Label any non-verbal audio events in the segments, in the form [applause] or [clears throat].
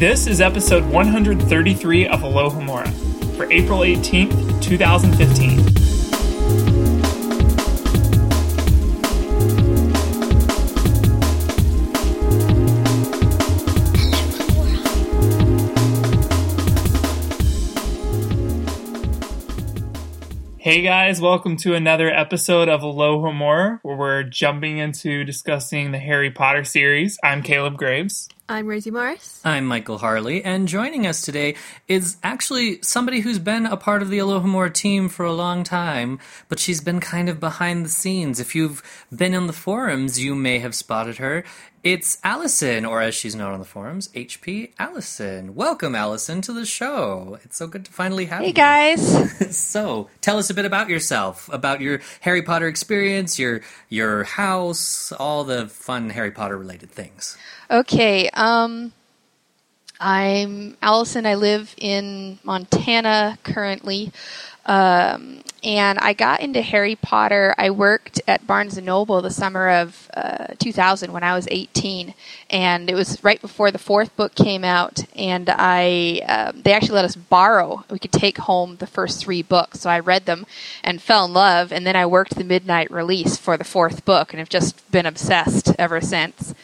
This is episode 133 of Alohomora for April 18th, 2015. Hey guys, welcome to another episode of Aloha Alohomora, where we're jumping into discussing the Harry Potter series. I'm Caleb Grace. I'm Rosie Morris. I'm Michael Harle, and joining us today is actually somebody who's been a part of the Alohomora team for a long time, but she's been kind of behind the scenes. If you've been in the forums, you may have spotted her. It's Allison, or as she's known on the forums, HP Allison. Welcome, Allison, to the show. It's so good to finally have you. Hey you. guys. [laughs] So, tell us a bit about yourself, about your Harry Potter experience, your your house, all the fun Harry Potter related things. okay, um I'm Allison. I live in Montana currently. Um, and I got into Harry Potter. I worked at Barnes and Noble the summer of uh, 2000 when I was 18, and it was right before the fourth book came out. And I, um, they actually let us borrow. We could take home the first three books. So I read them and fell in love. And then I worked the midnight release for the fourth book, and have just been obsessed ever since.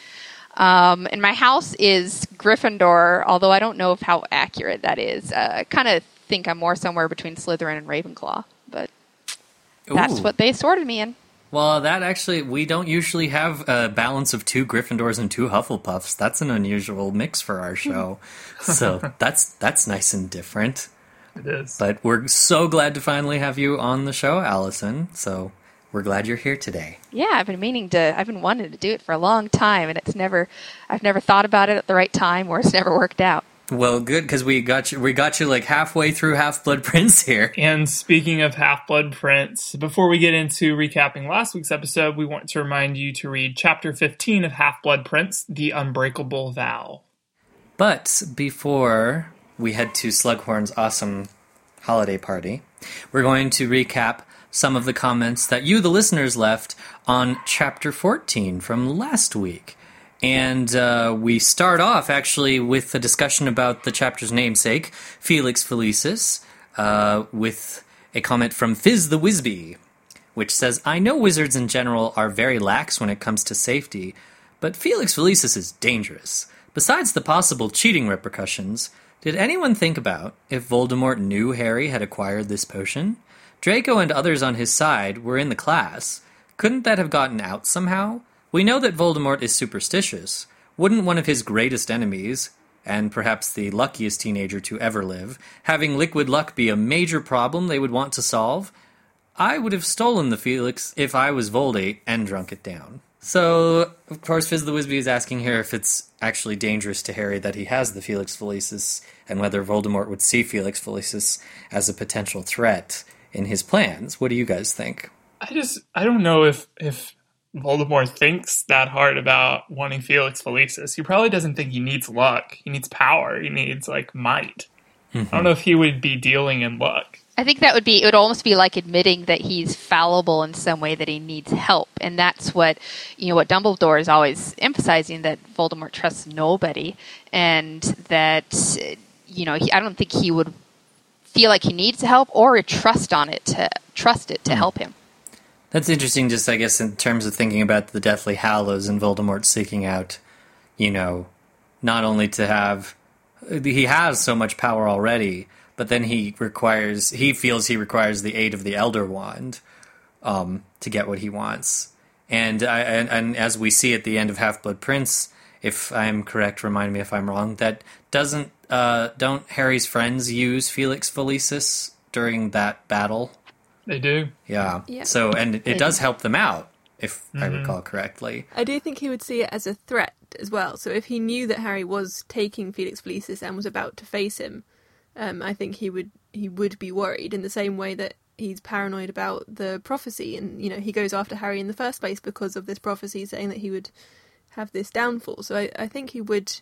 Um, and my house is Gryffindor, although I don't know if how accurate that is. Uh, kind of think I'm more somewhere between Slytherin and Ravenclaw, but that's Ooh. what they sorted me in. Well, that actually, we don't usually have a balance of two Gryffindors and two Hufflepuffs. That's an unusual mix for our show. [laughs] so that's that's nice and different. It is. But we're so glad to finally have you on the show, Allison. So we're glad you're here today. Yeah, I've been meaning to. I've been wanting to do it for a long time, and it's never. I've never thought about it at the right time, or it's never worked out. Well, good because we got you. We got you like halfway through Half Blood Prince here. [laughs] And speaking of Half Blood Prince, before we get into recapping last week's episode, we want to remind you to read chapter 15 of Half Blood Prince, The Unbreakable Vow. But before we head to Slughorn's awesome holiday party, we're going to recap some of the comments that you, the listeners, left on chapter 14 from last week. And uh, we start off actually with a discussion about the chapter's namesake, Felix Felicis, uh, with a comment from Fizz the Wisby, which says, I know wizards in general are very lax when it comes to safety, but Felix Felicis is dangerous. Besides the possible cheating repercussions, did anyone think about if Voldemort knew Harry had acquired this potion? Draco and others on his side were in the class. Couldn't that have gotten out somehow? We know that Voldemort is superstitious. Wouldn't one of his greatest enemies, and perhaps the luckiest teenager to ever live, having liquid luck be a major problem they would want to solve? I would have stolen the Felix if I was Voldate and drunk it down. So, of course, Fizz the Wisby is asking here if it's actually dangerous to Harry that he has the Felix Felicis, and whether Voldemort would see Felix Felicis as a potential threat in his plans. What do you guys think? I just, I don't know if, if Voldemort thinks that hard about wanting Felix Felicis. He probably doesn't think he needs luck. He needs power. He needs, like, might. I don't mm-hmm. know if he would be dealing in luck. I think that would be. It would almost be like admitting that he's fallible in some way, that he needs help, and that's what you know. What Dumbledore is always emphasizing that Voldemort trusts nobody, and that you know. He, I don't think he would feel like he needs help or trust on it to trust it to mm. help him. That's interesting, just I guess, in terms of thinking about the Deathly Hallows and Voldemort seeking out, you know, not only to have. He has so much power already, but then he requires. He feels he requires the aid of the Elder Wand um, to get what he wants. And, I, and, and as we see at the end of Half Blood Prince, if I'm correct, remind me if I'm wrong, that doesn't. Uh, don't Harry's friends use Felix Felicis during that battle? They do. Yeah. Yeah. So, and it, They it does do. help them out, if I recall correctly. I do think he would see it as a threat as well. So if he knew that Harry was taking Felix Felicis and was about to face him, um, I think he would he would be worried in the same way that he's paranoid about the prophecy, and you know he goes after Harry in the first place because of this prophecy saying that he would have this downfall. So I, I think he would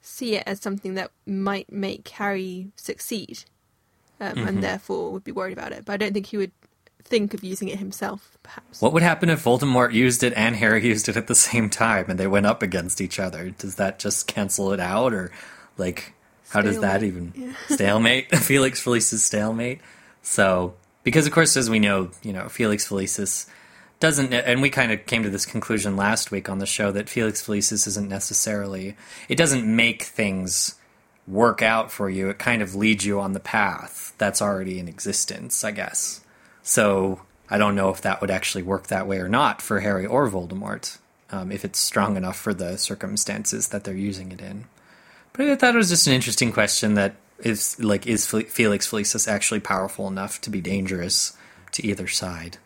see it as something that might make Harry succeed, um, and therefore would be worried about it. But I don't think he would think of using it himself, perhaps. What would happen if Voldemort used it and Harry [laughs] used it at the same time and they went up against each other? Does that just cancel it out, or Like, how does that even Yeah. [laughs] stalemate? [laughs] Felix Felicis stalemate. So, because of course, as we know, you know, Felix Felicis doesn't, and we kind of came to this conclusion last week on the show that Felix Felicis isn't necessarily, it doesn't make things work out for you. It kind of leads you on the path that's already in existence, I guess. So, I don't know if that would actually work that way or not for Harry or Voldemort, um, if it's strong enough for the circumstances that they're using it in. But I thought it was just an interesting question that is like is Felix Felicis actually powerful enough to be dangerous to either side?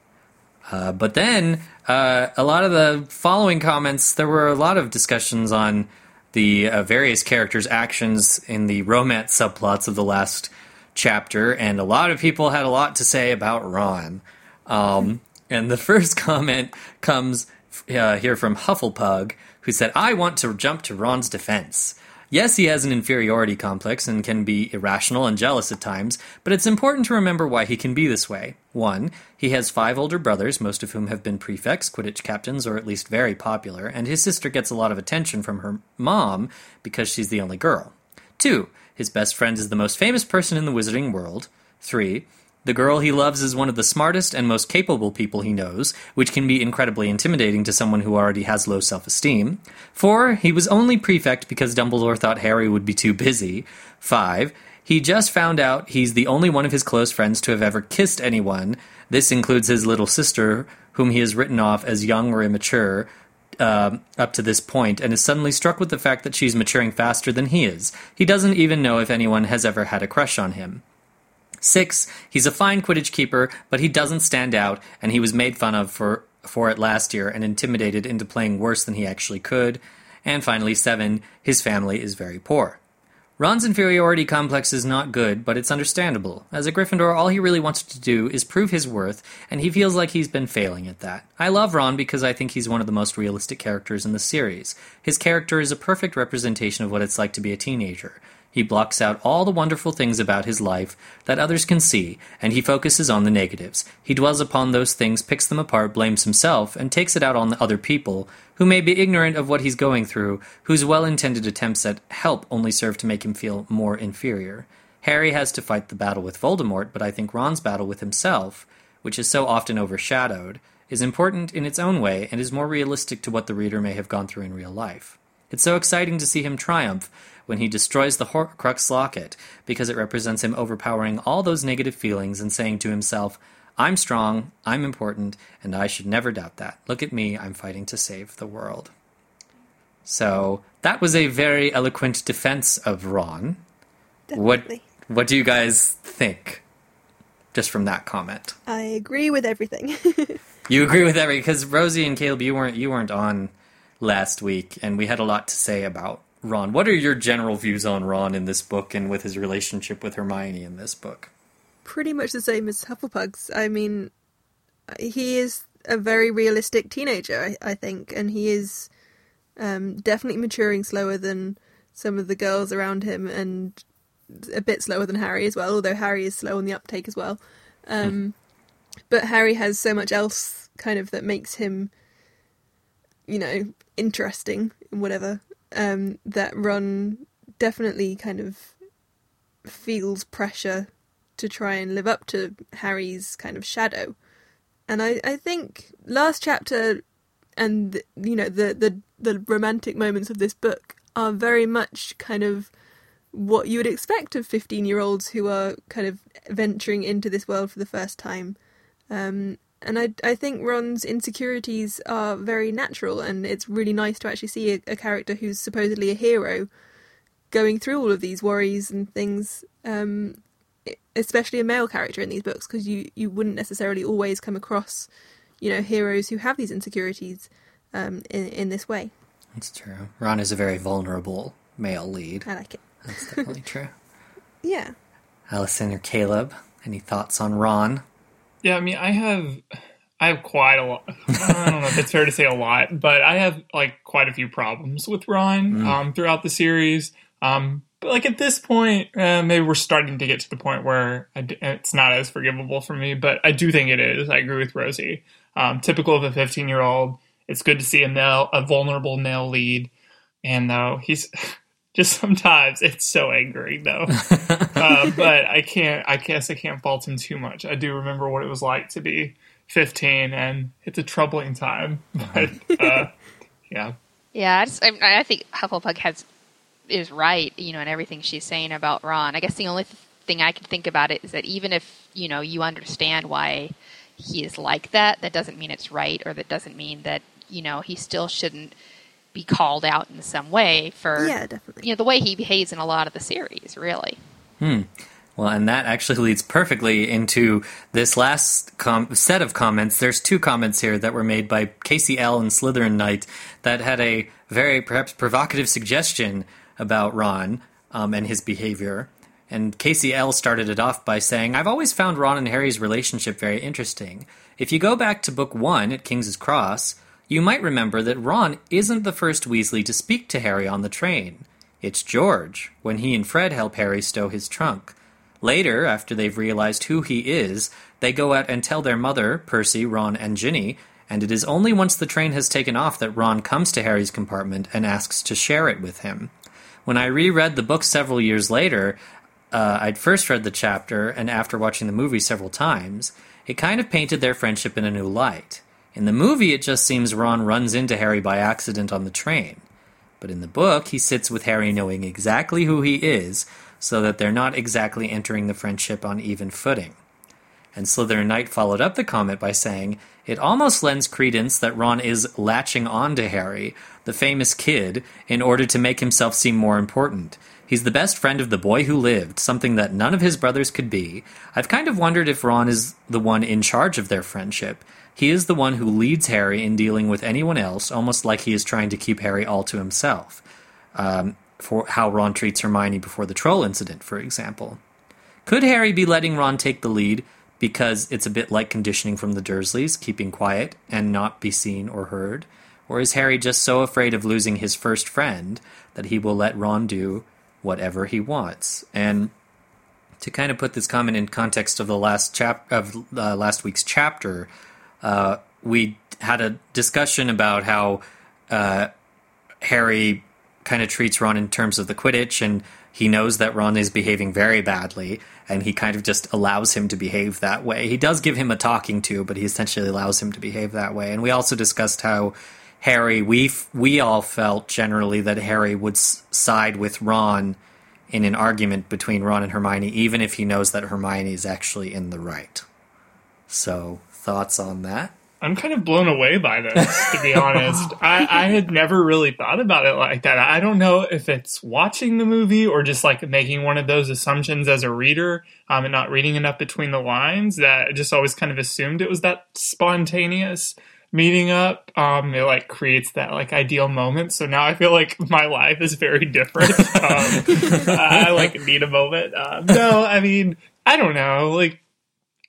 Uh, but then uh, a lot of the following comments, there were a lot of discussions on the uh, various characters' actions in the romance subplots of the last chapter, and a lot of people had a lot to say about Ron. Um, and the [laughs] first comment comes uh, here from Hufflepug, who said, I want to jump to Ron's defense. Yes, he has an inferiority complex and can be irrational and jealous at times, but it's important to remember why he can be this way. One, he has five older brothers, most of whom have been prefects, Quidditch captains, or at least very popular, and his sister gets a lot of attention from her mom because she's the only girl. Two, his best friend is the most famous person in the wizarding world. Three, the girl he loves is one of the smartest and most capable people he knows, which can be incredibly intimidating to someone who already has low self esteem. Four, he was only prefect because Dumbledore thought Harry would be too busy. Five, he just found out he's the only one of his close friends to have ever kissed anyone. This includes his little sister, whom he has written off as young or immature, um, up to this point and is suddenly struck with the fact that she's maturing faster than he is. He doesn't even know if anyone has ever had a crush on him. Six, he's a fine Quidditch keeper, but he doesn't stand out, and he was made fun of for, for it last year and intimidated into playing worse than he actually could. And finally, seven, his family is very poor. Ron's inferiority complex is not good, but it's understandable. As a Gryffindor, all he really wants to do is prove his worth, and he feels like he's been failing at that. I love Ron because I think he's one of the most realistic characters in the series. His character is a perfect representation of what it's like to be a teenager. He blocks out all the wonderful things about his life that others can see, and he focuses on the negatives. He dwells upon those things, picks them apart, blames himself, and takes it out on the other people, who may be ignorant of what he's going through, whose well intended attempts at help only serve to make him feel more inferior. Harry has to fight the battle with Voldemort, but I think Ron's battle with himself, which is so often overshadowed, is important in its own way and is more realistic to what the reader may have gone through in real life. It's so exciting to see him triumph when he destroys the Horcrux locket, because it represents him overpowering all those negative feelings and saying to himself, I'm strong, I'm important, and I should never doubt that. Look at me, I'm fighting to save the world. So that was a very eloquent defense of Ron. What Definitely. what what do you guys think? Just from that comment. I agree with everything. [laughs] You agree with everything because Rosie and Caleb, you weren't you weren't on last week, and we had a lot to say about Ron. What are your general views on Ron in this book and with his relationship with Hermione in this book? Pretty much the same as Hufflepug's. I mean, he is a very realistic teenager, I, I think, and he is um, definitely maturing slower than some of the girls around him, and a bit slower than Harry as well. Although Harry is slow on the uptake as well. Um, But Harry has so much else kind of that makes him, you know, interesting and whatever. Um, that Ron definitely kind of feels pressure to try and live up to Harry's kind of shadow. And I, I think last chapter and you know the, the the romantic moments of this book are very much kind of what you would expect of 15 year olds who are kind of venturing into this world for the first time. Um, and I, I think Ron's insecurities are very natural, and it's really nice to actually see a, a character who's supposedly a hero going through all of these worries and things, um, especially a male character in these books, because you, you wouldn't necessarily always come across, you know, heroes who have these insecurities um, in, in this way. That's true. Ron is a very vulnerable male lead. I like it. That's definitely [laughs] true. Yeah. Allison or Caleb, any thoughts on Ron? Yeah, I mean, I have, I have quite a lot. [laughs] I don't know if it's fair to say a lot, but I have like quite a few problems with Ron um, throughout the series. Um, but like at this point, uh, maybe we're starting to get to the point where I d it's not as forgivable for me. But I do think it is. I agree with Rosie. Um, typical of a 15 year old. It's good to see a male, a vulnerable male lead, and though he's [laughs] Just sometimes it's so angering though. [laughs] uh, but I can't. I guess I can't fault him too much. I do remember what it was like to be 15, and it's a troubling time. [laughs] But uh, yeah, Yeah, I, just, I, I think Hufflepuff has is right, you know, in everything she's saying about Ron. I guess the only th- thing I can think about it is that even if you know you understand why he is like that, that doesn't mean it's right, or that doesn't mean that you know he still shouldn't be called out in some way for Yeah, definitely. you know the way he behaves in a lot of the series. Really, Hmm. Well, and that actually leads perfectly into this last com- set of comments. There's two comments here that were made by Casey L. and Slytherin Knight that had a very perhaps provocative suggestion about Ron um, and his behavior. And Casey L. started it off by saying, I've always found Ron and Harry's relationship very interesting. If you go back to book one at King's Cross, you might remember that Ron isn't the first Weasley to speak to Harry on the train. It's George, when he and Fred help Harry stow his trunk. Later, after they've realized who he is, they go out and tell their mother, Percy, Ron, and Ginny, and it is only once the train has taken off that Ron comes to Harry's compartment and asks to share it with him. When I reread the book several years later, uh, I'd first read the chapter, and after watching the movie several times, it kind of painted their friendship in a new light. In the movie, it just seems Ron runs into Harry by accident on the train. But in the book, he sits with Harry knowing exactly who he is, so that they're not exactly entering the friendship on even footing. And Slytherin Knight followed up the comment by saying, It almost lends credence that Ron is latching on to Harry, the famous kid, in order to make himself seem more important. He's the best friend of the boy who lived, something that none of his brothers could be. I've kind of wondered if Ron is the one in charge of their friendship. He is the one who leads Harry in dealing with anyone else, almost like he is trying to keep Harry all to himself. Um, for how Ron treats Hermione before the troll incident, for example. Could Harry be letting Ron take the lead because it's a bit like conditioning from the Dursleys, keeping quiet and not be seen or heard? Or is Harry just so afraid of losing his first friend that he will let Ron do whatever he wants? And to kind of put this comment in context of the last chap of uh, last week's chapter, uh, we had a discussion about how uh, Harry kind of treats Ron in terms of the Quidditch, and he knows that Ron is behaving very badly, and he kind of just allows him to behave that way. He does give him a talking to, but he essentially allows him to behave that way. And we also discussed how Harry, we we all felt generally that Harry would s- side with Ron in an argument between Ron and Hermione, even if he knows that Hermione is actually in the right. So, thoughts on that? I'm kind of blown away by this, to be honest. [laughs] I, I had never really thought about it like that. I don't know if it's watching the movie or just like making one of those assumptions as a reader um, and not reading enough between the lines that I just always kind of assumed it was that spontaneous meeting up. Um, it like creates that like ideal moment. So now I feel like my life is very different. [laughs] um, I like need a moment. Um, no, I mean, I don't know. Like,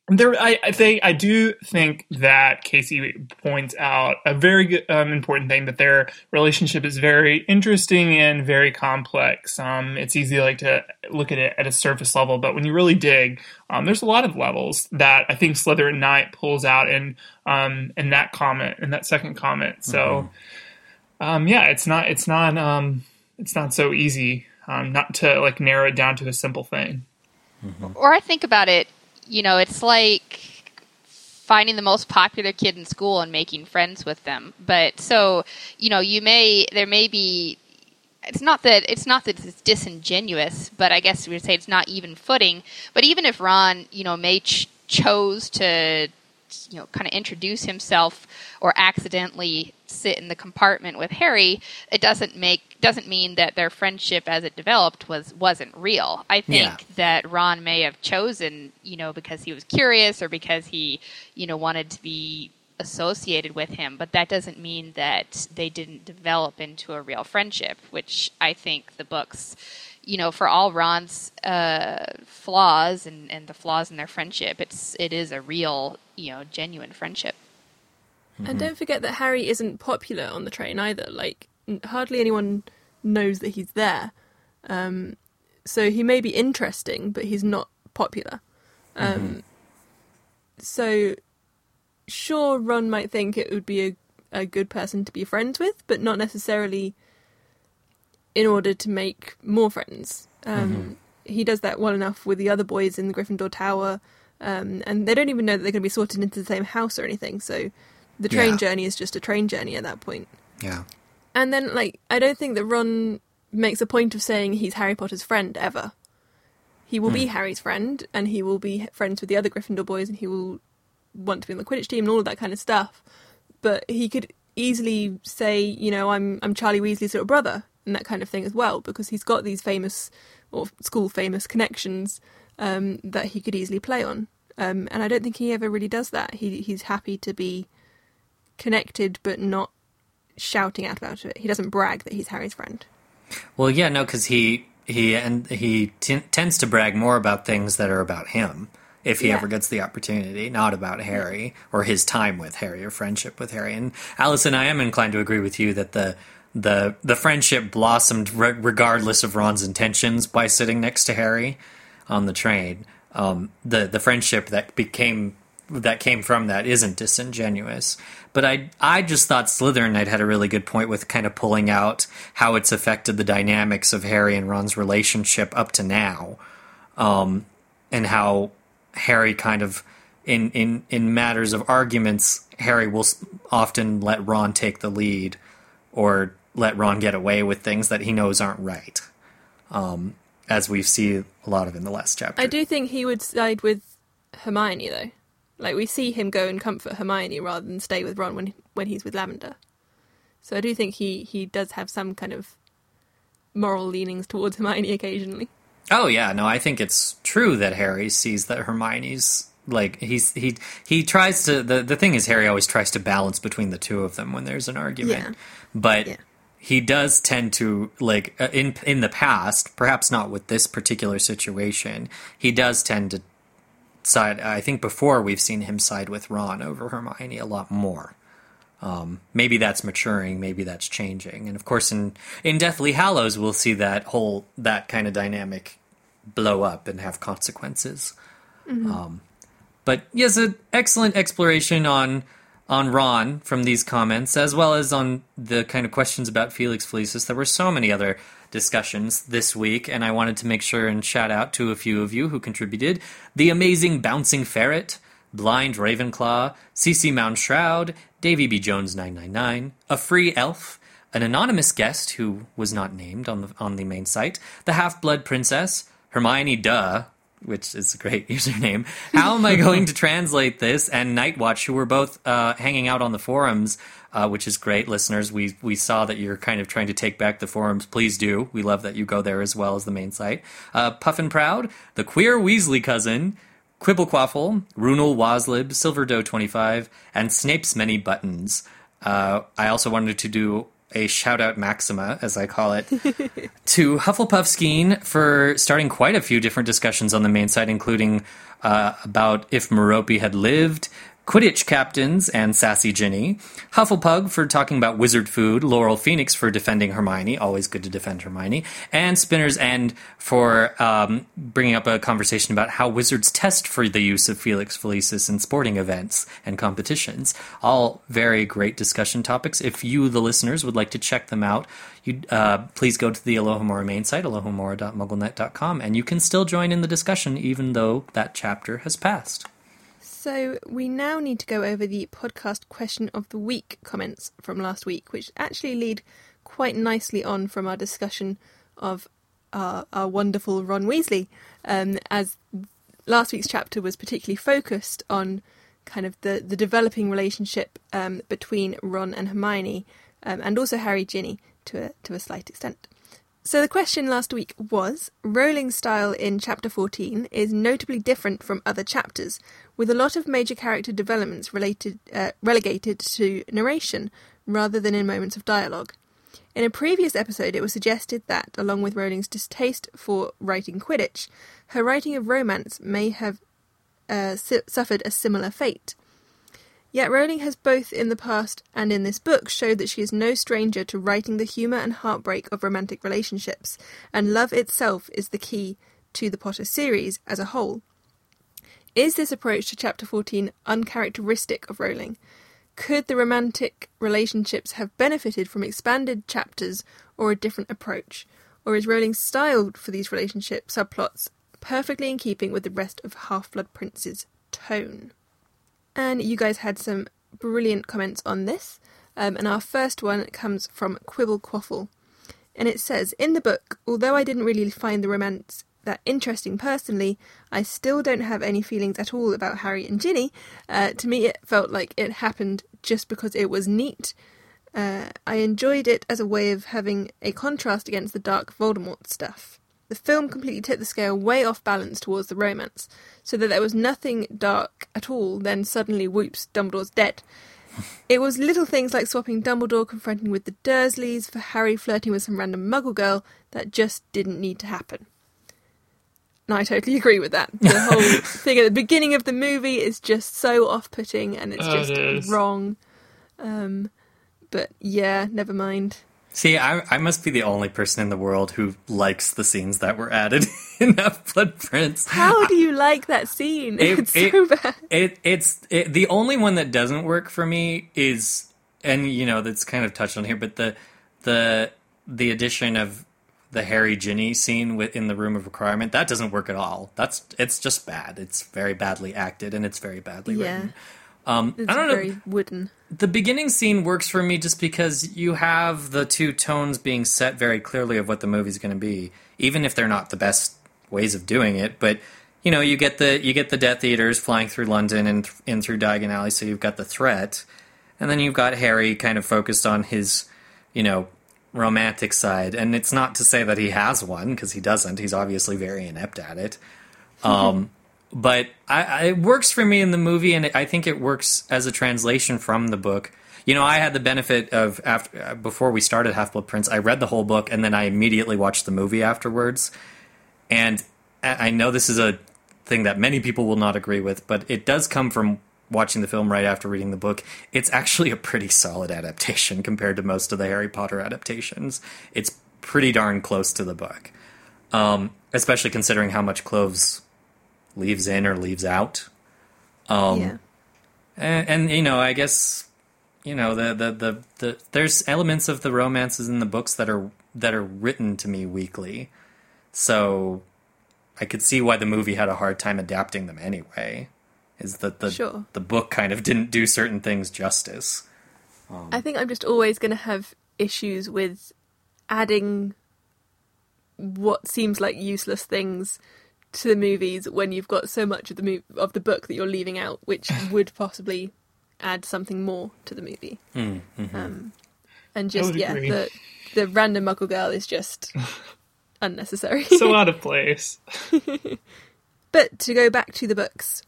there, I, I think I do think that Casey points out a very good, um, important thing that their relationship is very interesting and very complex. Um, it's easy like to look at it at a surface level, but when you really dig, um, there's a lot of levels that I think Slytherin Knight pulls out in um, in that comment in that second comment. So, um, yeah, it's not it's not um, it's not so easy um, not to like narrow it down to a simple thing. or I think about it, you know, it's like finding the most popular kid in school and making friends with them. But so, you know, you may there may be it's not that it's not that it's disingenuous, but I guess we would say it's not even footing. But even if Ron, you know, may ch- chose to, you know, kind of introduce himself or accidentally sit in the compartment with Harry, it doesn't make doesn't mean that their friendship as it developed was wasn't real. I think Yeah. that Ron may have chosen, you know, because he was curious or because he, you know, wanted to be associated with him, but that doesn't mean that they didn't develop into a real friendship, which I think the books, you know, for all Ron's uh, flaws and, and the flaws in their friendship, it's it is a real, you know, genuine friendship. And don't forget that Harry isn't popular on the train either. Like, hardly anyone knows that he's there. Um, so he may be interesting, but he's not popular. Um, So, sure, Ron might think it would be a, a good person to be friends with, but not necessarily in order to make more friends. Um, mm-hmm. He does that well enough with the other boys in the Gryffindor Tower, um, and they don't even know that they're going to be sorted into the same house or anything. So the train yeah. journey is just a train journey at that point. Yeah. And then, like, I don't think that Ron makes a point of saying he's Harry Potter's friend ever. He will hmm. be Harry's friend, and he will be friends with the other Gryffindor boys, and he will want to be on the Quidditch team and all of that kind of stuff. But he could easily say, you know, I'm I'm Charlie Weasley's little brother, and that kind of thing as well, because he's got these famous or school famous connections um, that he could easily play on. Um, and I don't think he ever really does that. He he's happy to be connected, but not shouting out about it. He doesn't brag that he's Harry's friend. Well, yeah, no, because he he and he t- tends to brag more about things that are about him if he yeah. ever gets the opportunity, not about Harry or his time with Harry or friendship with Harry. And Allison, I am inclined to agree with you that the the the friendship blossomed re- regardless of Ron's intentions by sitting next to Harry on the train. Um, the the friendship that became that came from that isn't disingenuous. But I I just thought Slytherin Knight had a really good point with kind of pulling out how it's affected the dynamics of Harry and Ron's relationship up to now, um, and how Harry kind of in in in matters of arguments, Harry will often let Ron take the lead, or let Ron get away with things that he knows aren't right. Um, as we see a lot of in the last chapter. I do think he would side with Hermione though. Like we see him go and comfort Hermione rather than stay with Ron when when he's with Lavender. So I do think he he does have some kind of moral leanings towards Hermione occasionally. Oh yeah, no, I think it's true that Harry sees that Hermione's like he's he he tries to the the thing is Harry always tries to balance between the two of them when there's an argument. Yeah. But yeah. he does tend to like uh, in in the past, perhaps not with this particular situation, he does tend to side. I think before we've seen him side with Ron over Hermione a lot more. Um, maybe that's maturing, maybe that's changing, and of course, in in Deathly Hallows, we'll see that whole that kind of dynamic blow up and have consequences. Mm-hmm. Um, but yes, an excellent exploration on on Ron from these comments, as well as on the kind of questions about Felix Felicis. There were so many other discussions this week, and I wanted to make sure and shout out to a few of you who contributed. The amazing Bouncing Ferret, Blind Ravenclaw, CC Mound Shroud, Davy B. Jones 999, A Free Elf, an anonymous guest who was not named on the on the main site, the Half Blood Princess, Hermione Duh, which is a great [laughs] username. How am I going to [laughs] translate this? And Nightwatch, who were both uh, hanging out on the forums, uh, which is great, listeners. We we saw that you're kind of trying to take back the forums. Please do. We love that you go there as well as the main site. Uh, Puffin Proud, the queer Weasley cousin, Quibblequaffle, Runel Waslib, Silverdoe25, and Snape's Many Buttons. Uh, I also wanted to do a shout out maxima, as I call it, [laughs] to Hufflepuff Skeen for starting quite a few different discussions on the main site, including uh, about if Merope had lived, Quidditch captains and Sassy Ginny, Hufflepug for talking about wizard food, Laurel Phoenix for defending Hermione, always good to defend Hermione, and Spinner's End for um, bringing up a conversation about how wizards test for the use of Felix Felicis in sporting events and competitions. All very great discussion topics. If you, the listeners, would like to check them out, you uh, please go to the Alohomora main site, alohomora.mugglenet.com, and you can still join in the discussion even though that chapter has passed. So we now need to go over the podcast question of the week comments from last week, which actually lead quite nicely on from our discussion of our, our wonderful Ron Weasley, um, as last week's chapter was particularly focused on kind of the, the developing relationship um, between Ron and Hermione, um, and also Harry Ginny to a, to a slight extent. So the question last week was Rowling's style in chapter 14 is notably different from other chapters, with a lot of major character developments related uh, relegated to narration rather than in moments of dialogue. In a previous episode, it was suggested that, along with Rowling's distaste for writing Quidditch, her writing of romance may have uh, su- suffered a similar fate. Yet Rowling has both in the past and in this book showed that she is no stranger to writing the humour and heartbreak of romantic relationships, and love itself is the key to the Potter series as a whole. Is this approach to chapter 14 uncharacteristic of Rowling? Could the romantic relationships have benefited from expanded chapters or a different approach? Or is Rowling's style for these relationship subplots perfectly in keeping with the rest of Half Blood Prince's tone? And you guys had some brilliant comments on this. Um, and our first one comes from Quibble Quaffle. And it says In the book, although I didn't really find the romance that interesting personally, I still don't have any feelings at all about Harry and Ginny. Uh, to me, it felt like it happened just because it was neat. Uh, I enjoyed it as a way of having a contrast against the dark Voldemort stuff. The film completely tipped the scale way off balance towards the romance, so that there was nothing dark at all, then suddenly, whoops, Dumbledore's dead. [laughs] It was little things like swapping Dumbledore confronting with the Dursleys for Harry flirting with some random muggle girl that just didn't need to happen. No, I totally [laughs] agree with that. The [laughs] whole thing at the beginning of the movie is just so off putting and it's Oh, just it wrong. Um, but yeah, never mind. See, I, I must be the only person in the world who likes the scenes that were added [laughs] in Half Blood Prince. How do you like that scene? It- it's it- so bad. It it's it, the only one that doesn't work for me is, and you know that's kind of touched on here, but the the the addition of the Harry Ginny scene with, in the room of requirement that doesn't work at all. That's it's just bad. It's very badly acted and it's very badly Yeah. written. Um, It's I don't know. wooden. The beginning scene works for me just because you have the two tones being set very clearly of what the movie's going to be, even if they're not the best ways of doing it. But you know, you get the you get the Death Eaters flying through London and th- in through Diagon Alley, so you've got the threat, and then you've got Harry kind of focused on his, you know, romantic side. And it's not to say that he has one because he doesn't. He's obviously very inept at it. Um, [laughs] but I, I, it works for me in the movie, and I think it works as a translation from the book. You know, I had the benefit of after uh, before we started Half Blood Prince, I read the whole book and then I immediately watched the movie afterwards. And I I know this is a thing that many people will not agree with, but it does come from watching the film right after reading the book. It's actually a pretty solid adaptation compared to most of the Harry Potter adaptations. It's pretty darn close to the book, um, especially considering how much Kloves leaves in or leaves out. Um, yeah. and, and you know, I guess you know the, the the the there's elements of the romances in the books that are that are written to me weakly, so I could see why the movie had a hard time adapting them anyway. Is that the Sure. the book kind of didn't do certain things justice? I think I'm just always going to have issues with adding what seems like useless things to the movies when you've got so much of the mo- of the book that you're leaving out, which [laughs] would possibly add something more to the movie. Um, and just yeah, agree. the the random Muggle girl is just [laughs] unnecessary. so out of place. [laughs] But to go back to the books,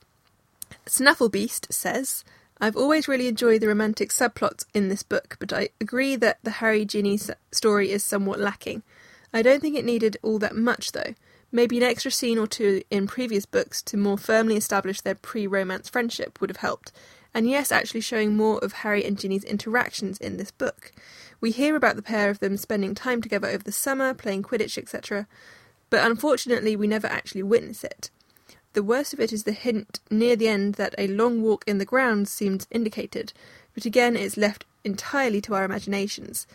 Snufflebeast says, I've always really enjoyed the romantic subplots in this book, but I agree that the Harry Ginny story is somewhat lacking. I don't think it needed all that much, though. Maybe an extra scene or two in previous books to more firmly establish their pre romance friendship would have helped. And yes, actually showing more of Harry and Ginny's interactions in this book. We hear about the pair of them spending time together over the summer, playing Quidditch, etc., but unfortunately we never actually witness it. The worst of it is the hint near the end that a long walk in the grounds seems indicated, but again it's left entirely to our imaginations.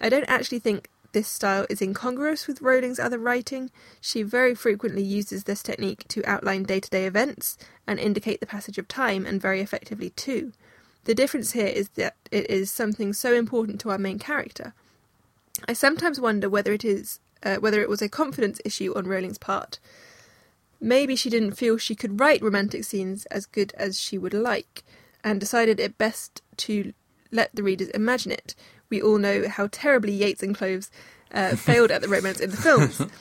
I don't actually think this style is incongruous with Rowling's other writing. She very frequently uses this technique to outline day to day events and indicate the passage of time, and very effectively too. The difference here is that it is something so important to our main character. I sometimes wonder whether it is uh, whether it was a confidence issue on Rowling's part. Maybe she didn't feel she could write romantic scenes as good as she would like, and decided it best to let the readers imagine it. We all know how terribly Yates and Kloves uh, failed at the romance in the films. [laughs]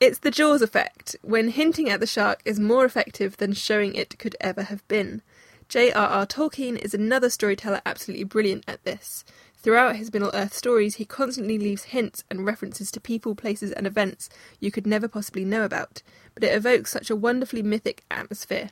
It's the Jaws effect, when hinting at the shark is more effective than showing it could ever have been. J.R.R. Tolkien is another storyteller absolutely brilliant at this. Throughout his Middle Earth stories, he constantly leaves hints and references to people, places, and events you could never possibly know about, but it evokes such a wonderfully mythic atmosphere.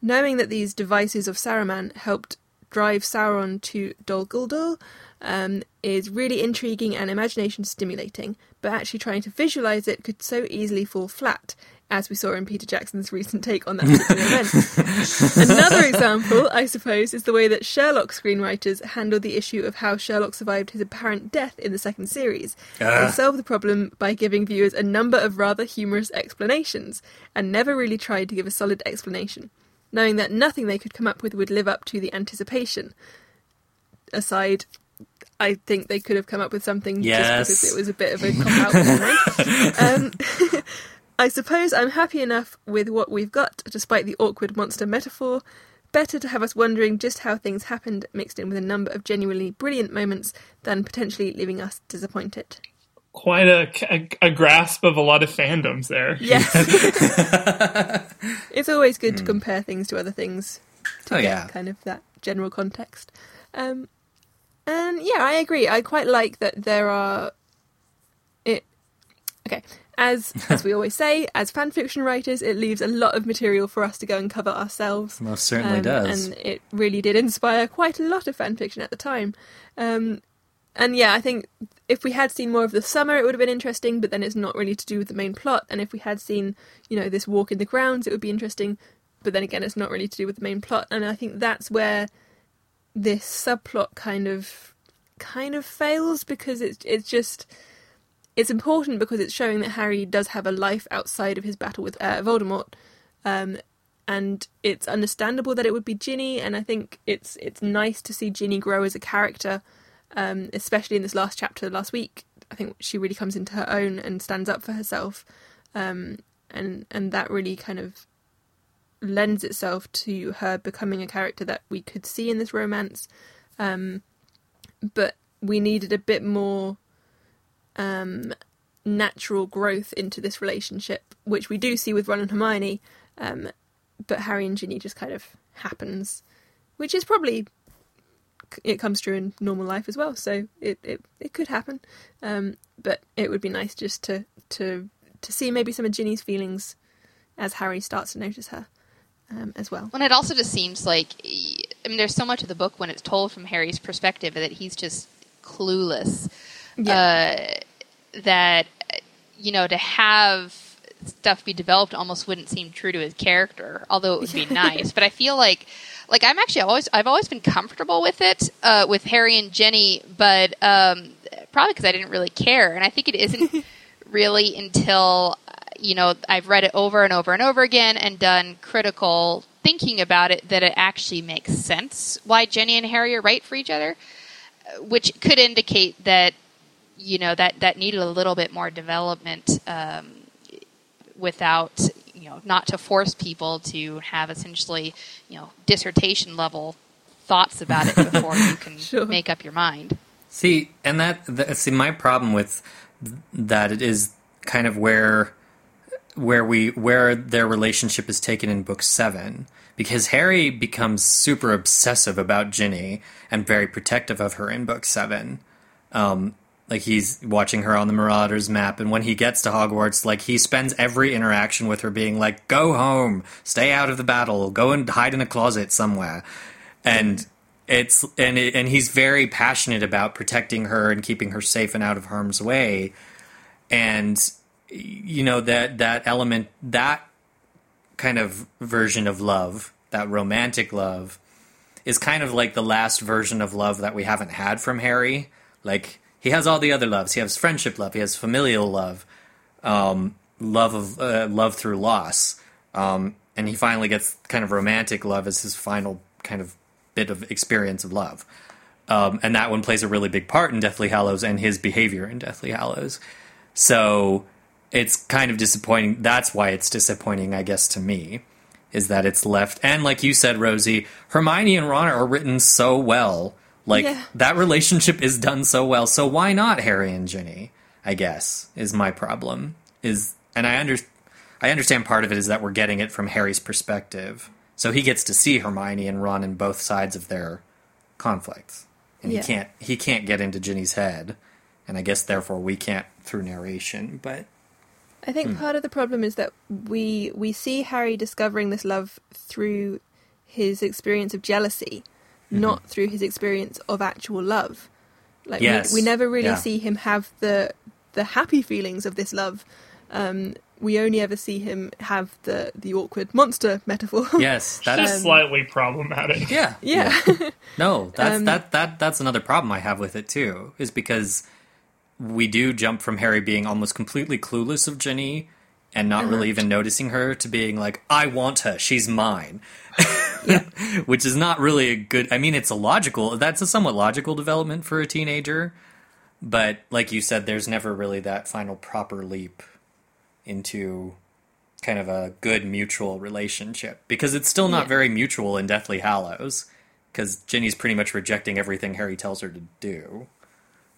Knowing that these devices of Saruman helped drive Sauron to Dol Guldur um, is really intriguing and imagination stimulating, but actually trying to visualize it could so easily fall flat, as we saw in Peter Jackson's recent take on that particular [laughs] event. Another example, I suppose, is the way that Sherlock screenwriters handled the issue of how Sherlock survived his apparent death in the second series. Ah. They solved the problem by giving viewers a number of rather humorous explanations, and never really tried to give a solid explanation, knowing that nothing they could come up with would live up to the anticipation. Aside, I think they could have come up with something Yes. just because it was a bit of a cop out. [laughs] um, [laughs] I suppose I'm happy enough with what we've got, despite the awkward monster metaphor. Better to have us wondering just how things happened, mixed in with a number of genuinely brilliant moments, than potentially leaving us disappointed. Quite a, a, a grasp of a lot of fandoms there. Yes. [laughs] it's always good to compare things to other things to Hmm. Oh, get yeah. kind of that general context. Um, and yeah, I agree. I quite like that there are it. Okay, as as we [laughs] always say, as fan fiction writers, it leaves a lot of material for us to go and cover ourselves. Most certainly Um, does. And it really did inspire quite a lot of fan fiction at the time. Um, and yeah, I think if we had seen more of the summer, it would have been interesting, but then it's not really to do with the main plot. And if we had seen, you know, this walk in the grounds, it would be interesting, but then again, it's not really to do with the main plot. And I think that's where this subplot kind of kind of fails because it's it's just it's important because it's showing that Harry does have a life outside of his battle with uh, Voldemort, um, and it's understandable that it would be Ginny. And I think it's it's nice to see Ginny grow as a character, um, especially in this last chapter last week. I think she really comes into her own and stands up for herself, um, and and that really kind of lends itself to her becoming a character that we could see in this romance. Um, but we needed a bit more um, natural growth into this relationship, which we do see with Ron and Hermione. Um, but Harry and Ginny just kind of happens, which is probably it comes true in normal life as well. So it it, it could happen, um, but it would be nice just to to to see maybe some of Ginny's feelings as Harry starts to notice her um, as well. When it also just seems like, I mean, there's so much of the book when it's told from Harry's perspective that he's just clueless. Uh, that you know to have stuff be developed almost wouldn't seem true to his character, although it would be [laughs] nice. But I feel like, like I'm actually always I've always been comfortable with it uh, with Harry and Ginny, but um, probably because I didn't really care, and I think it isn't [laughs] really until you know I've read it over and over and over again and done critical thinking about it that it actually makes sense why Ginny and Harry are right for each other, uh, which could indicate that you know that that needed a little bit more development um, without you know not to force people to have essentially you know dissertation level thoughts about it before you can [laughs] Sure. make up your mind. See, and that, that see my problem with that is kind of where where we where their relationship is taken in book 7 because Harry becomes super obsessive about Ginny and very protective of her in book 7. Um like he's watching her on the Marauders map and when he gets to Hogwarts like he spends every interaction with her being like go home, stay out of the battle, go and hide in a closet somewhere. And it's and it, and he's very passionate about protecting her and keeping her safe and out of harm's way and you know that that element that kind of version of love that romantic love is kind of like the last version of love that we haven't had from Harry. Like he has all the other loves. He has friendship love. He has familial love um, love of uh, love through loss. Um, and he finally gets kind of romantic love as his final kind of bit of experience of love. Um, and that one plays a really big part in Deathly Hallows and his behavior in Deathly Hallows. So it's kind of disappointing. That's why it's disappointing, I guess, to me, is that it's left. And like you said, Rosie, Hermione and Ron are written so well. Like Yeah. that relationship is done so well. So why not Harry and Ginny? I guess is my problem. Is and I under I understand part of it is that we're getting it from Harry's perspective. So he gets to see Hermione and Ron in both sides of their conflicts. And Yeah. he can't he can't get into Ginny's head. And I guess therefore we can't through narration, but I think part of the problem is that we we see Harry discovering this love through his experience of jealousy, Mm-hmm. not through his experience of actual love. Like Yes, we, we never really yeah. see him have the the happy feelings of this love Um, we only ever see him have the the awkward monster metaphor. [laughs] Yes, [laughs] that's just slightly problematic. yeah, yeah. [laughs] No, that's Um, that that that's another problem I have with it too. Is because we do jump from Harry being almost completely clueless of Ginny and not Uh-huh. really even noticing her to being like, "I want her, she's mine," [laughs] which is not really a good. I mean, it's a logical. That's a somewhat logical development for a teenager, but like you said, there's never really that final proper leap into kind of a good mutual relationship because it's still not Yeah. very mutual in Deathly Hallows because Ginny's pretty much rejecting everything Harry tells her to do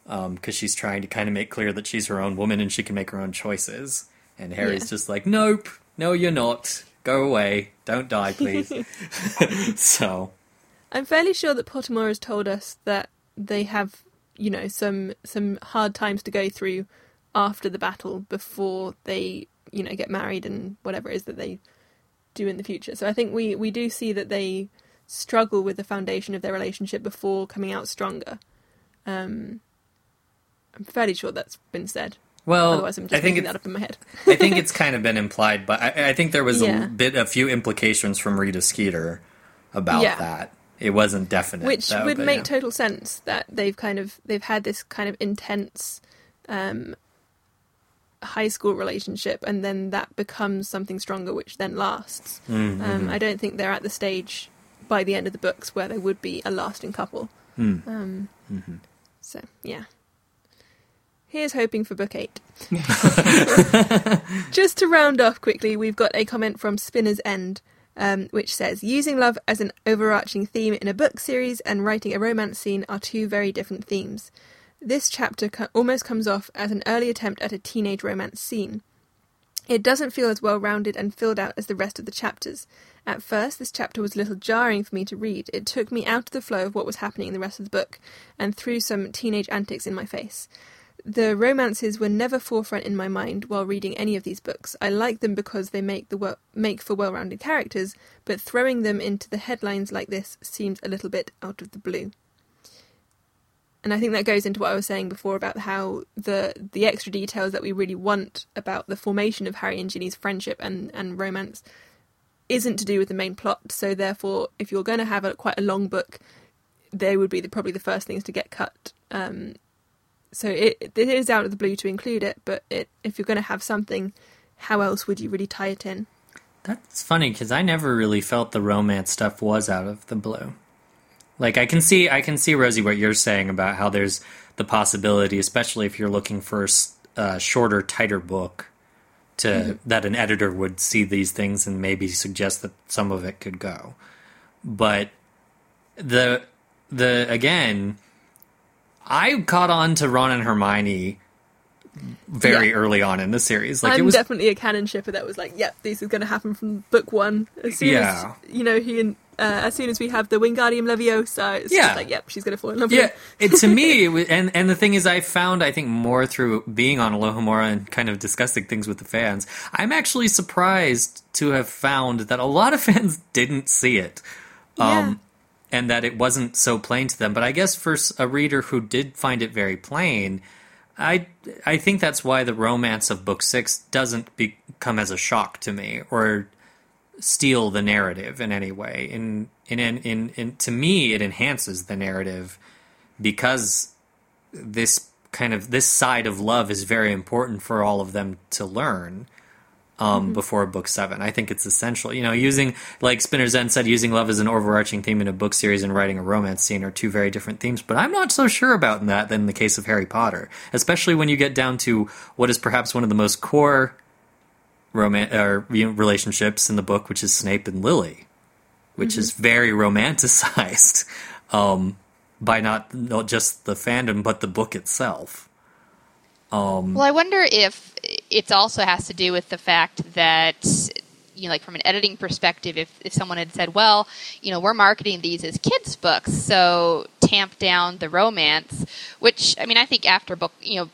because she's trying to kind of make clear that she's her own woman and she can make her own choices and Harry's Yeah. just like nope no you're not go away don't die please [laughs] so I'm fairly sure that Pottermore has told us that they have, you know, some some hard times to go through after the battle before they, you know, get married and whatever it is that they do in the future. So I think we we do see that they struggle with the foundation of their relationship before coming out stronger. Um, I'm fairly sure that's been said. well Otherwise, I'm I think making it's that up in my head. [laughs] I think it's kind of been implied, but I, I think there was Yeah. a bit, a few implications from Rita Skeeter about Yeah. that. It wasn't definite, which though, would but make yeah. total sense that they've kind of they've had this kind of intense um high school relationship and then that becomes something stronger which then lasts Mm, um i don't think they're at the stage by the end of the books where they would be a lasting couple Mm. um Mhm. so yeah here's hoping for book eight [laughs] just to round off quickly, we've got a comment from Spinner's End, um, which says Using love as an overarching theme in a book series and writing a romance scene are two very different themes. This chapter co- almost comes off as an early attempt at a teenage romance scene. It doesn't feel as well rounded and filled out as the rest of the chapters. At first, this chapter was a little jarring for me to read. It took me out of the flow of what was happening in the rest of the book and threw some teenage antics in my face. The romances were never forefront in my mind while reading any of these books. I like them because they make the make for well-rounded characters, but throwing them into the headlines like this seems a little bit out of the blue. And I think that goes into what I was saying before about how the the extra details that we really want about the formation of Harry and Ginny's friendship and, and romance isn't to do with the main plot. So therefore, if you're going to have a quite a long book, they would be the, probably the first things to get cut. Um, so it it is out of the blue to include it, but it, if you're going to have something, how else would you really tie it in? That's funny because I never really felt the romance stuff was out of the blue. Like I can see, I can see Rosie what you're saying about how there's the possibility, especially if you're looking for a shorter, tighter book, to mm-hmm. that an editor would see these things and maybe suggest that some of it could go. But the the again, I caught on to Ron and Hermione very Yeah. early on in the series. Like I'm it was definitely a canon shipper that was like, yep, this is going to happen from book one. As soon Yeah. as you know he and uh, as soon as we have the Wingardium Leviosa, it's Yeah. just like, yep, she's going to fall in love with Yeah, it to me, [laughs] it was, and and the thing is, I found I think more through being on Alohomora and kind of discussing things with the fans. I'm actually surprised to have found that a lot of [laughs] fans didn't see it, um, and that it wasn't so plain to them. But I guess for a reader who did find it very plain, I I think that's why the romance of book six doesn't be, come as a shock to me or steal the narrative in any way. In in in, in, in to me, it enhances the narrative because this kind of this side of love is very important for all of them to learn um, before book seven. I think it's essential. You know, using like Spinner's End said, using love as an overarching theme in a book series and writing a romance scene are two very different themes. But I'm not so sure about that than in the case of Harry Potter, especially when you get down to what is perhaps one of the most core roman or relationships in the book, which is Snape and Lily, which is very romanticized [laughs] um, by not not just the fandom but the book itself. Um, Well, I wonder if it also has to do with the fact that, you know, like from an editing perspective, if, if someone had said, well, you know, we're marketing these as kids' books, so tamp down the romance, which, I mean, I think after book, you know,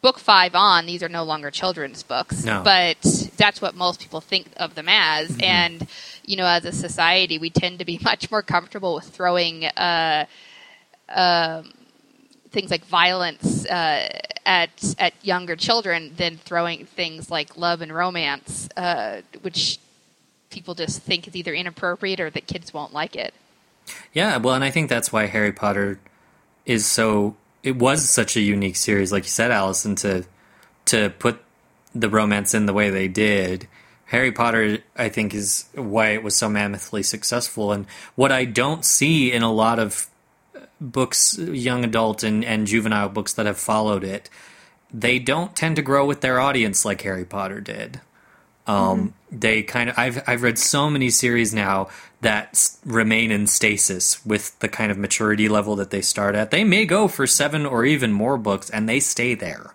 book five on, these are no longer children's books. No. But that's what most people think of them as. And, you know, as a society, we tend to be [laughs] much more comfortable with throwing, uh, um, things like violence uh, at at younger children than throwing things like love and romance, uh, which people just think is either inappropriate or that kids won't like it. Yeah, well, and I think that's why Harry Potter is so. It was such a unique series, like you said, Allison, to to put the romance in the way they did. Harry Potter, I think, is why it was so mammothly successful. And what I don't see in a lot of books, young adult and, and juvenile books that have followed it, they don't tend to grow with their audience like Harry Potter did. Um, mm-hmm. They kind of I've I've read so many series now that remain in stasis with the kind of maturity level that they start at. They may go for seven or even more books, and they stay there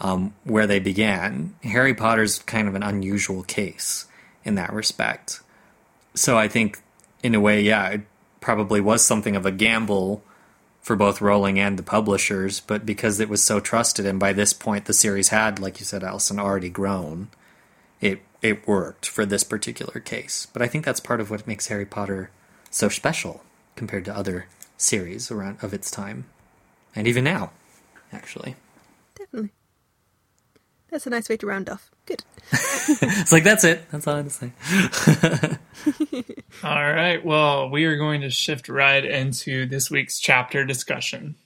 um, where they began. Harry Potter's kind of an unusual case in that respect. So I think, in a way, yeah, it probably was something of a gamble for both Rowling and the publishers, but because it was so trusted, and by this point the series had, like you said, Allison, already grown it it worked for this particular case. But I think that's part of what makes Harry Potter so special compared to other series around of its time, and even now, actually. Definitely. That's a nice way to round off. Good. [laughs] it's like that's it. That's all I have to say. [laughs] all right. Well, we are going to shift right into this week's chapter discussion.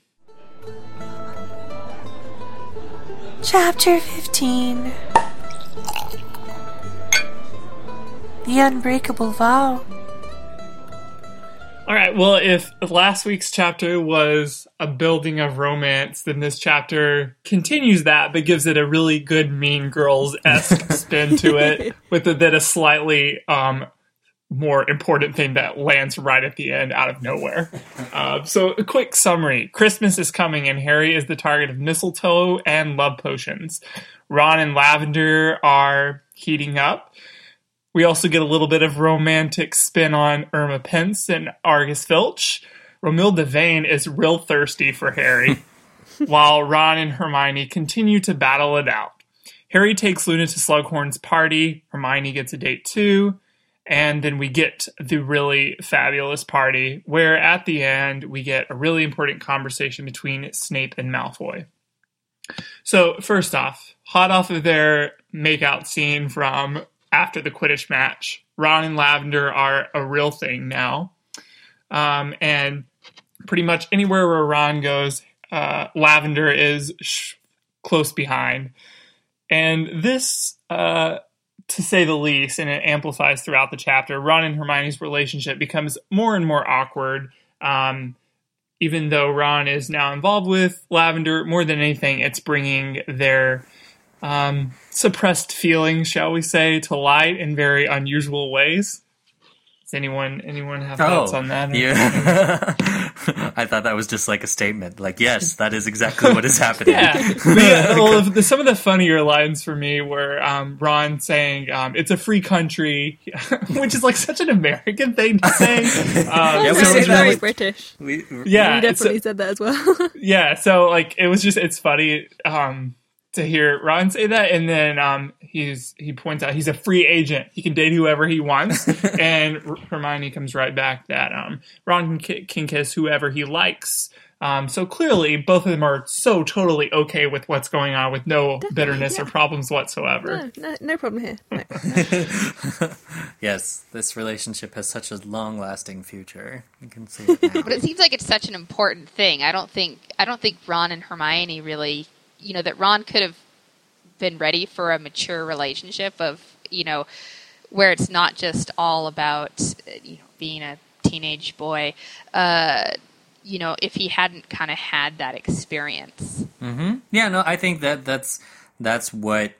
Chapter 15 The Unbreakable Vow. All right. Well, if last week's chapter was a building of romance, then this chapter continues that, but gives it a really good Mean Girls esque [laughs] spin to it, with a, then a slightly um, more important thing that lands right at the end out of nowhere. Uh, so, a quick summary Christmas is coming, and Harry is the target of mistletoe and love potions. Ron and Lavender are heating up. We also get a little bit of romantic spin on Irma Pince and Argus Filch. Romilda Vane is real thirsty for Harry, [laughs] while Ron and Hermione continue to battle it out. Harry takes Luna to Slughorn's party. Hermione gets a date too. And then we get the really fabulous party where at the end we get a really important conversation between Snape and Malfoy. So, first off, hot off of their makeout scene from after the Quidditch match. Ron and Lavender are a real thing now. Um, and pretty much anywhere where Ron goes, uh, Lavender is sh- close behind. And this, uh, to say the least, and it amplifies throughout the chapter, Ron and Hermione's relationship becomes more and more awkward. Um, even though Ron is now involved with Lavender, more than anything, it's bringing their um, suppressed feelings, shall we say, to light in very unusual ways. Does anyone anyone have thoughts oh, on that? Yeah, [laughs] I thought that was just like a statement. Like, yes, that is exactly what is happening. [laughs] yeah, [laughs] the, well, the, some of the funnier lines for me were um, Ron saying um, "It's a free country," which is like such an American thing to say. Um, yeah, we so very British. We, yeah, we definitely said that as well. yeah, so like it was just it's funny. Um, to hear Ron say that, and then um, he's he points out he's a free agent. He can date whoever he wants, [laughs] and Hermione comes right back that um, Ron can, can kiss whoever he likes. Um, so clearly, both of them are so totally okay with what's going on, with no Definitely, bitterness yeah. or problems whatsoever. No, no, no problem here. [laughs] No. yes, this relationship has such a long-lasting future. You can see it [laughs] now. but it seems like it's such an important thing. I don't think I don't think Ron and Hermione really you know that Ron could have been ready for a mature relationship of you know where it's not just all about you know being a teenage boy. Uh, you know, if he hadn't kind of had that experience. Mm-hmm. Yeah, no, I think that that's that's what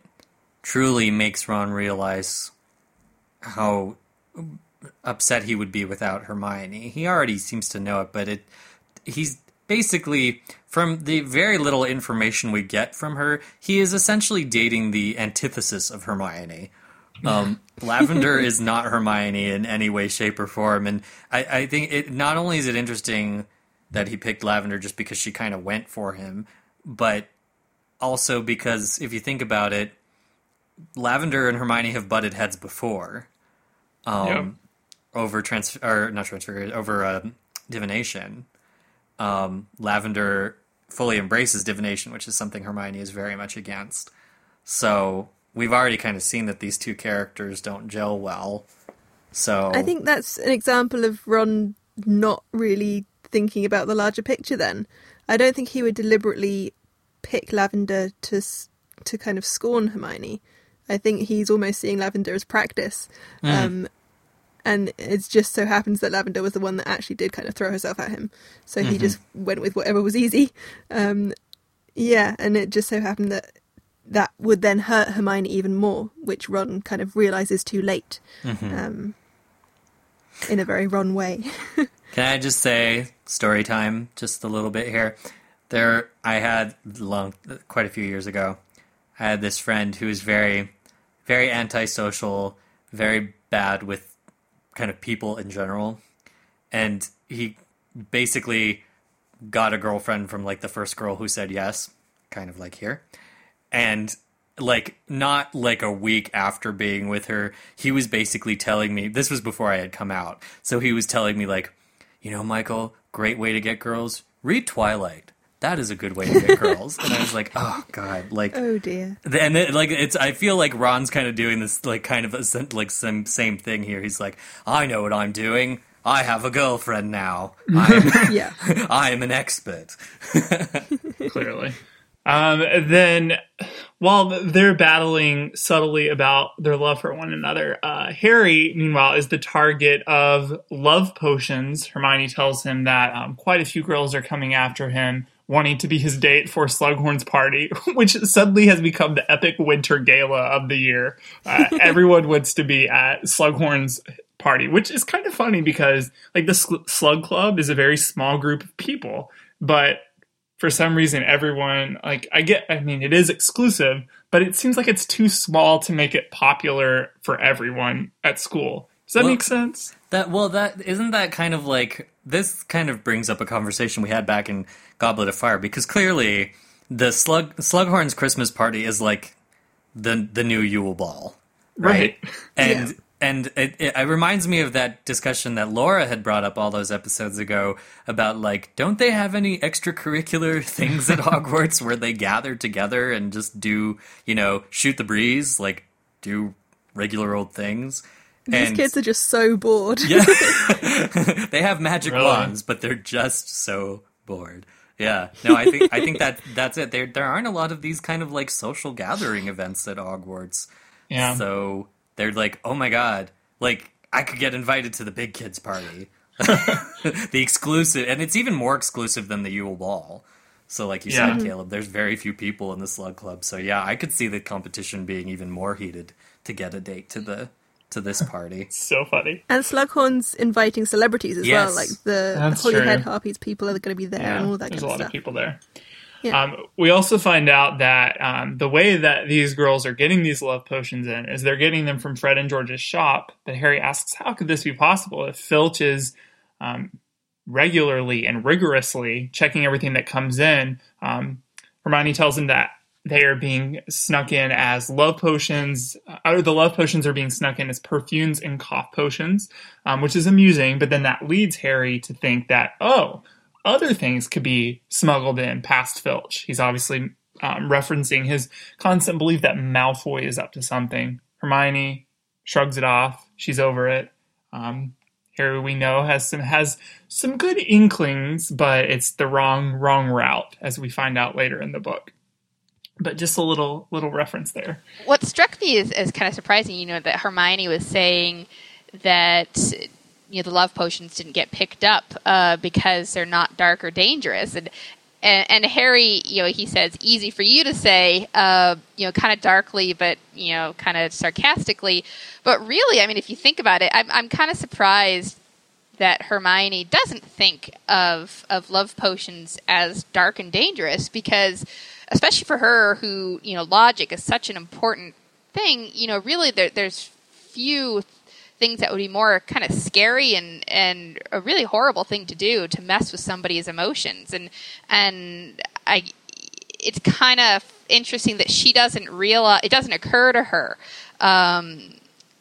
truly makes Ron realize how upset he would be without Hermione. He already seems to know it, but it he's basically, from the very little information we get from her, he is essentially dating the antithesis of Hermione. Um, [laughs] Lavender is not Hermione in any way, shape, or form, and I, I think it not only is it interesting that he picked Lavender just because she kind of went for him, but also because if you think about it, Lavender and Hermione have butted heads before. Um, yep. over transfer or not transfer over uh, divination um, Lavender fully embraces divination, which is something Hermione is very much against. So we've already kind of seen that these two characters don't gel well. So I think that's an example of Ron not really thinking about the larger picture. Then I don't think he would deliberately pick Lavender to to kind of scorn Hermione. I think he's almost seeing Lavender as practice. Um, and it just so happens that Lavender was the one that actually did kind of throw herself at him. So he just went with whatever was easy. Um, yeah, and it just so happened that that would then hurt Hermione even more, which Ron kind of realizes too late. Um, in a very Ron way. [laughs] Can I just say story time just a little bit here? There I had long quite a few years ago. I had this friend who was very very antisocial, very bad with kind of people in general. And he basically got a girlfriend from like the first girl who said yes, kind of like here. And like not like a week after being with her, he was basically telling me this was before I had come out. So he was telling me like, you know, Michael, great way to get girls. Read Twilight. That is a good way to get girls. And I was like, oh god, like oh dear. and it, like it's i feel like ron's kind of doing this like kind of a, like some same thing here he's like i know what i'm doing i have a girlfriend now i'm [laughs] Yeah. [laughs] i am an expert [laughs] clearly. Um, then, while they're battling subtly about their love for one another, uh, Harry, meanwhile, is the target of love potions. Hermione tells him that um, quite a few girls are coming after him, wanting to be his date for Slughorn's party, [laughs] which suddenly has become the epic winter gala of the year. Uh, [laughs] everyone wants to be at Slughorn's party, which is kind of funny because, like, the Sl- Slug Club is a very small group of people, but for some reason everyone like i get i mean it is exclusive but it seems like it's too small to make it popular for everyone at school does that Well- make sense that well that isn't that kind of like this kind of brings up a conversation we had back in goblet of fire because clearly the slug slughorn's christmas party is like the the new yule ball right, [laughs] and Yeah. and it, it, it reminds me of that discussion that Laura had brought up all those episodes ago about like, don't they have any extracurricular [laughs] things at Hogwarts where they gather together and just do, you know, shoot the breeze, like do regular old things? These and kids are just so bored. yeah, [laughs] [laughs] they have magic Really? wands, but they're just so bored. Yeah, no, I think I think that [laughs] that's it. There there aren't a lot of these kind of like social gathering events at Hogwarts. yeah So they're like, oh my god, like I could get invited to the big kids party, the exclusive, and it's even more exclusive than the Yule Ball. So, like you Yeah. said, Caleb, there's very few people in the Slug Club. So yeah, I could see the competition being even more heated to get a date to the to this party. [laughs] so funny And Slughorn's inviting celebrities as Yes. well, like the That's Holyhead true. Harpies people are going to be there yeah and all that there's a lot of of people there Yeah. um, we also find out that um, the way that these girls are getting these love potions in is they're getting them from Fred and George's shop. But Harry asks, "How could this be possible if Filch is um, regularly and rigorously checking everything that comes in?" Um, Hermione tells him that they are being snuck in as love potions, uh, or the love potions are being snuck in as perfumes and cough potions, um, which is amusing. But then that leads Harry to think that, oh, other things could be smuggled in past Filch. He's obviously um, referencing his constant belief that Malfoy is up to something. Hermione shrugs it off. She's over it. Um, Harry, we know, has some has some good inklings, but it's the wrong wrong route, as we find out later in the book. But just a little little reference there. what struck me as, as kind of surprising, you know, that Hermione was saying that you know the love potions didn't get picked up uh, because they're not dark or dangerous, and, and and Harry, you know, he says easy for you to say, uh, you know, kind of darkly, but you know, kind of sarcastically, but really, I mean, if you think about it, I'm I'm kind of surprised that Hermione doesn't think of of love potions as dark and dangerous because especially for her who you know logic is such an important thing you know really there, there's few things that would be more kind of scary and and a really horrible thing to do to mess with somebody's emotions. And and I it's kind of interesting that she doesn't realize it doesn't occur to her um,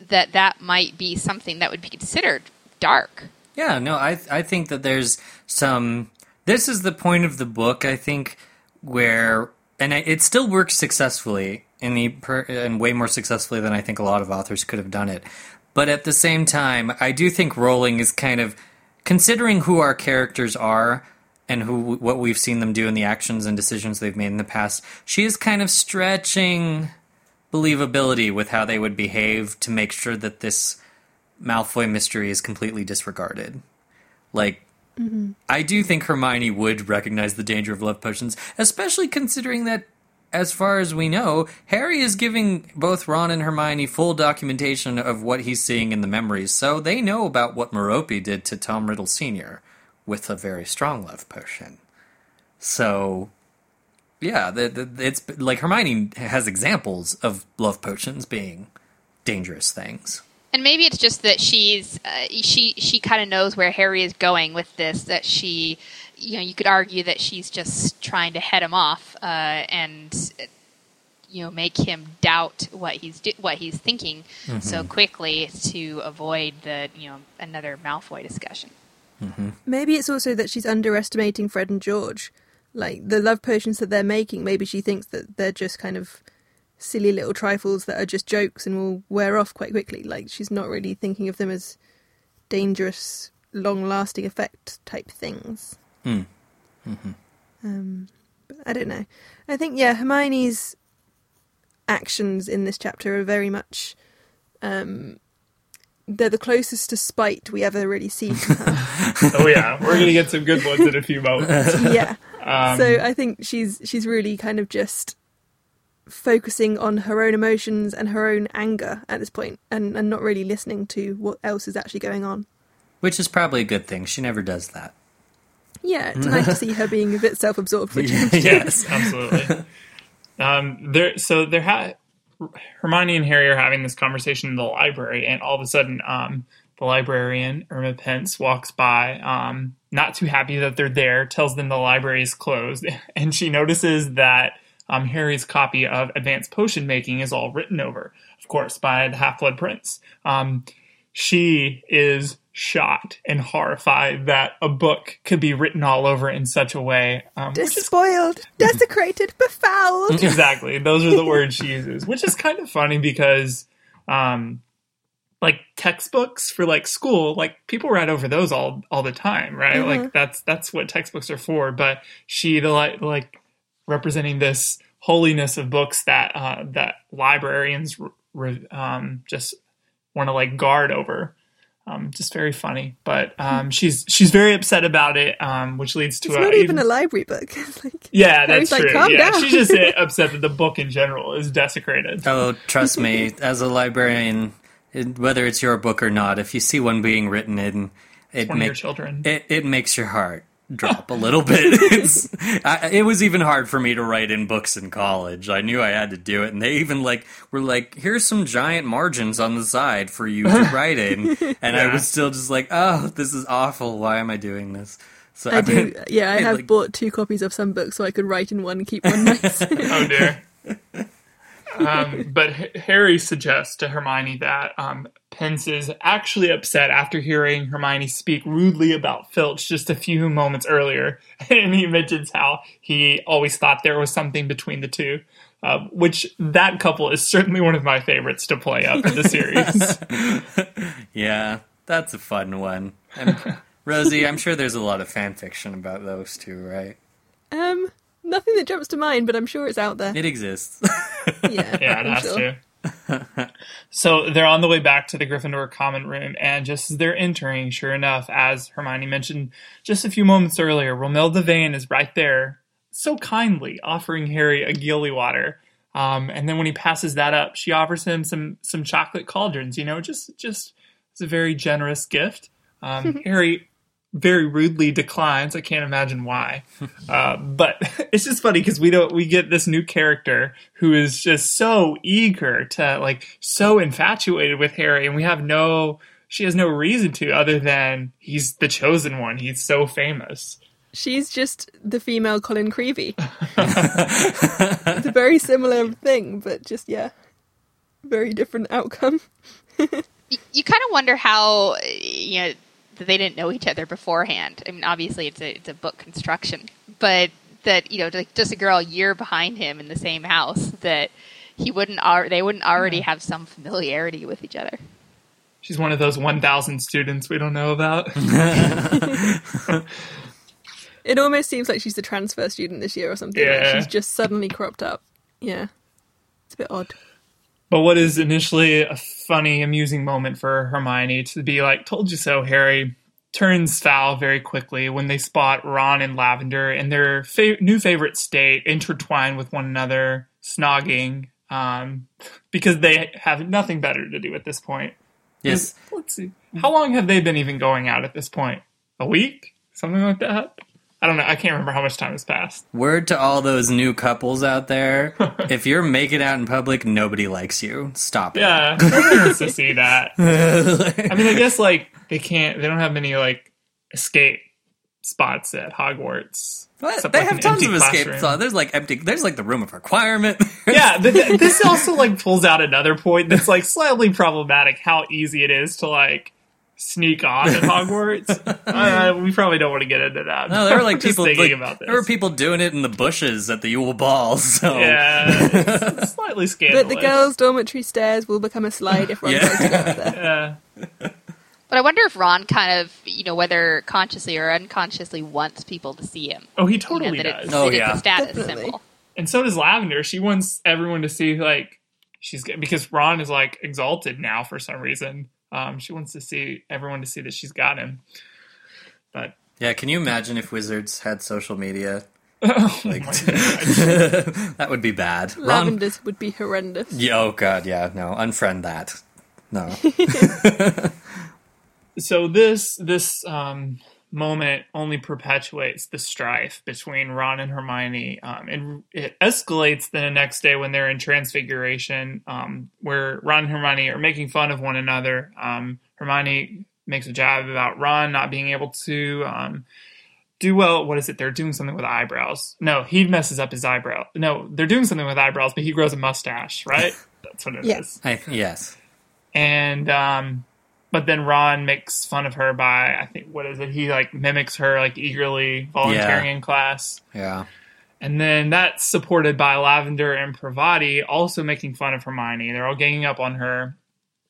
that that might be something that would be considered dark. Yeah, no, I I think that there's some this is the point of the book, I think, where and it still works successfully in the per, and way more successfully than I think a lot of authors could have done it. But at the same time, I do think Rowling is kind of considering who our characters are and who what we've seen them do in the actions and decisions they've made in the past. She is kind of stretching believability with how they would behave to make sure that this Malfoy mystery is completely disregarded. Like Mm-hmm. I do think Hermione would recognize the danger of love potions, especially considering that, as far as we know, Harry is giving both Ron and Hermione full documentation of what he's seeing in the memories, so they know about what Merope did to Tom Riddle Sr. with a very strong love potion. So, yeah, the, the, it's like Hermione has examples of love potions being dangerous things and maybe it's just that she's uh, she she kind of knows where Harry is going with this. That she, you know, you could argue that she's just trying to head him off uh, and you know make him doubt what he's what he's thinking mm-hmm. so quickly to avoid the you know another Malfoy discussion. Mm-hmm. Maybe it's also that she's underestimating Fred and George. Like the love potions that they're making, maybe she thinks that they're just kind of silly little trifles that are just jokes and will wear off quite quickly. Like she's not really thinking of them as dangerous, long-lasting effect type things. Mm. Mm-hmm. Um, I don't know. I think yeah, Hermione's actions in this chapter are very much. Um, they're the closest to spite we ever really see [laughs] oh yeah, we're gonna get some good ones in a few moments. [laughs] yeah. Um, so I think she's she's really kind of just focusing on her own emotions and her own anger at this point and, and not really listening to what else is actually going on. Which is probably a good thing. She never does that. Yeah, it's nice to see her being a bit self absorbed. [laughs] yes, [laughs] absolutely. Um, there, so there ha- Hermione and Harry are having this conversation in the library, and all of a sudden, um, the librarian Irma Pince walks by, um, not too happy that they're there, tells them the library is closed, [laughs] and she notices that um, Harry's copy of Advanced Potion Making is all written over, of course, by the Half Blood Prince. Um, she is shocked and horrified that a book could be written all over in such a way. Um, Despoiled, is... [laughs] desecrated, befouled. exactly. Those are the words she [laughs] uses, which is kind of funny because, um, like textbooks for like school, like people write over those all all the time, right? Mm-hmm. Like that's that's what textbooks are for. But she the like like representing this holiness of books that uh, that librarians re- um, just want to like guard over. Um, just very funny, but um, she's she's very upset about it, um, which leads to it's a, not even, even a library book. [laughs] like, yeah, that's true. Like, yeah, down. she's just upset that the book in general is desecrated. Oh, trust me, as a librarian, whether it's your book or not, if you see one being written in, it makes children. It, it makes your heart drop a little bit. [laughs] I, it was even hard for me to write in books in college. I knew I had to do it, and they even like were like, "Here's some giant margins on the side for you to [laughs] write in," and yeah. I was still just like, "Oh, this is awful. Why am I doing this?" So I, I do. Been, yeah, I [laughs] have like, bought two copies of some books so I could write in one and keep one nice. oh dear. Um, but H- Harry suggests to Hermione that um, Pince is actually upset after hearing Hermione speak rudely about Filch just a few moments earlier. [laughs] And he mentions how he always thought there was something between the two, uh, which that couple is certainly one of my favorites to play up in the series. [laughs] yeah, that's a fun one. And Rosie, I'm sure there's a lot of fan fiction about those two, right? Um, nothing that jumps to mind, but I'm sure it's out there. It exists. [laughs] yeah, yeah, it I'm has sure. to. so they're on the way back to the Gryffindor common room, and just as they're entering, sure enough, as Hermione mentioned just a few moments earlier, Romilda Vane is right there, so kindly offering Harry a Gilly water. Um, and then when he passes that up, she offers him some some chocolate cauldrons. You know, just just it's a very generous gift. Um, [laughs] Harry very rudely declines. I can't imagine why. [laughs] Uh, but [laughs] it's just funny because we don't we get this new character who is just so eager to like so infatuated with Harry, and we have no she has no reason to other than he's the chosen one. He's so famous. She's just the female Colin Creevey. [laughs] it's a very similar thing, but just yeah, very different outcome. you, you kind of wonder how you know that they didn't know each other beforehand. I mean, obviously it's a it's a book construction, but that you know, like just a girl a year behind him in the same house that he wouldn't al- they wouldn't already have some familiarity with each other. She's one of those 1,000 students we don't know about. [laughs] [laughs] It almost seems like she's the transfer student this year or something. Like Yeah. she's just suddenly cropped up. Yeah. It's a bit odd. But what is initially a funny, amusing moment for Hermione to be like, told you so, Harry, turns foul very quickly when they spot Ron and Lavender in their fa- new favorite state, intertwined with one another, snogging, um, because they have nothing better to do at this point. Yes. Let's see. How long have they been even going out at this point? A week? Something like that? I don't know. I can't remember how much time has passed. Word to all those new couples out there: [laughs] if you're making out in public, nobody likes you. Stop it. Yeah, [laughs] to see that. [laughs] I mean, I guess like they can't. They don't have many like escape spots at Hogwarts. They like, have tons of escape classroom. spots. There's like empty. There's like the room of requirement. Yeah, th- th- this also like pulls out another point that's like slightly problematic. How easy it is to like sneak on at [laughs] Hogwarts. uh, we probably don't want to get into that. No, there were like [laughs] people. thinking like, about this. There were people doing it in the bushes at the Yule Ball. [laughs] So Yeah, it's, it's slightly scandalous. But the girls' dormitory stairs will become a slide if Ron Yeah. tries to there. Yeah. But I wonder if Ron kind of, you know, whether consciously or unconsciously wants people to see him. Oh, he You know, totally that does. it's, Oh, that yeah. it's a status Definitely. symbol. and so does Lavender. She wants everyone to see like she's because Ron is like exalted now for some reason. Um, she wants to see everyone to see that she's got him. But yeah, can you imagine if wizards had social media? [laughs] oh Like my [laughs] God. that would be bad. Ron, Lavenders would be horrendous. yeah, oh god, yeah, no, unfriend that. No, [laughs] so this this um, moment only perpetuates the strife between Ron and Hermione, um, and it escalates the next day when they're in Transfiguration, um, where Ron and Hermione are making fun of one another. Um, Hermione makes a jab about Ron not being able to um, do well. What is it? They're doing something with eyebrows. No, he messes up his eyebrow. No, they're doing something with eyebrows, but he grows a mustache, right? [laughs] That's what it is Yes. I, yes, and um but then Ron makes fun of her by I think what is it? He like mimics her like eagerly volunteering Yeah. in class. yeah, And then that's supported by Lavender and Parvati also making fun of Hermione. They're all ganging up on her.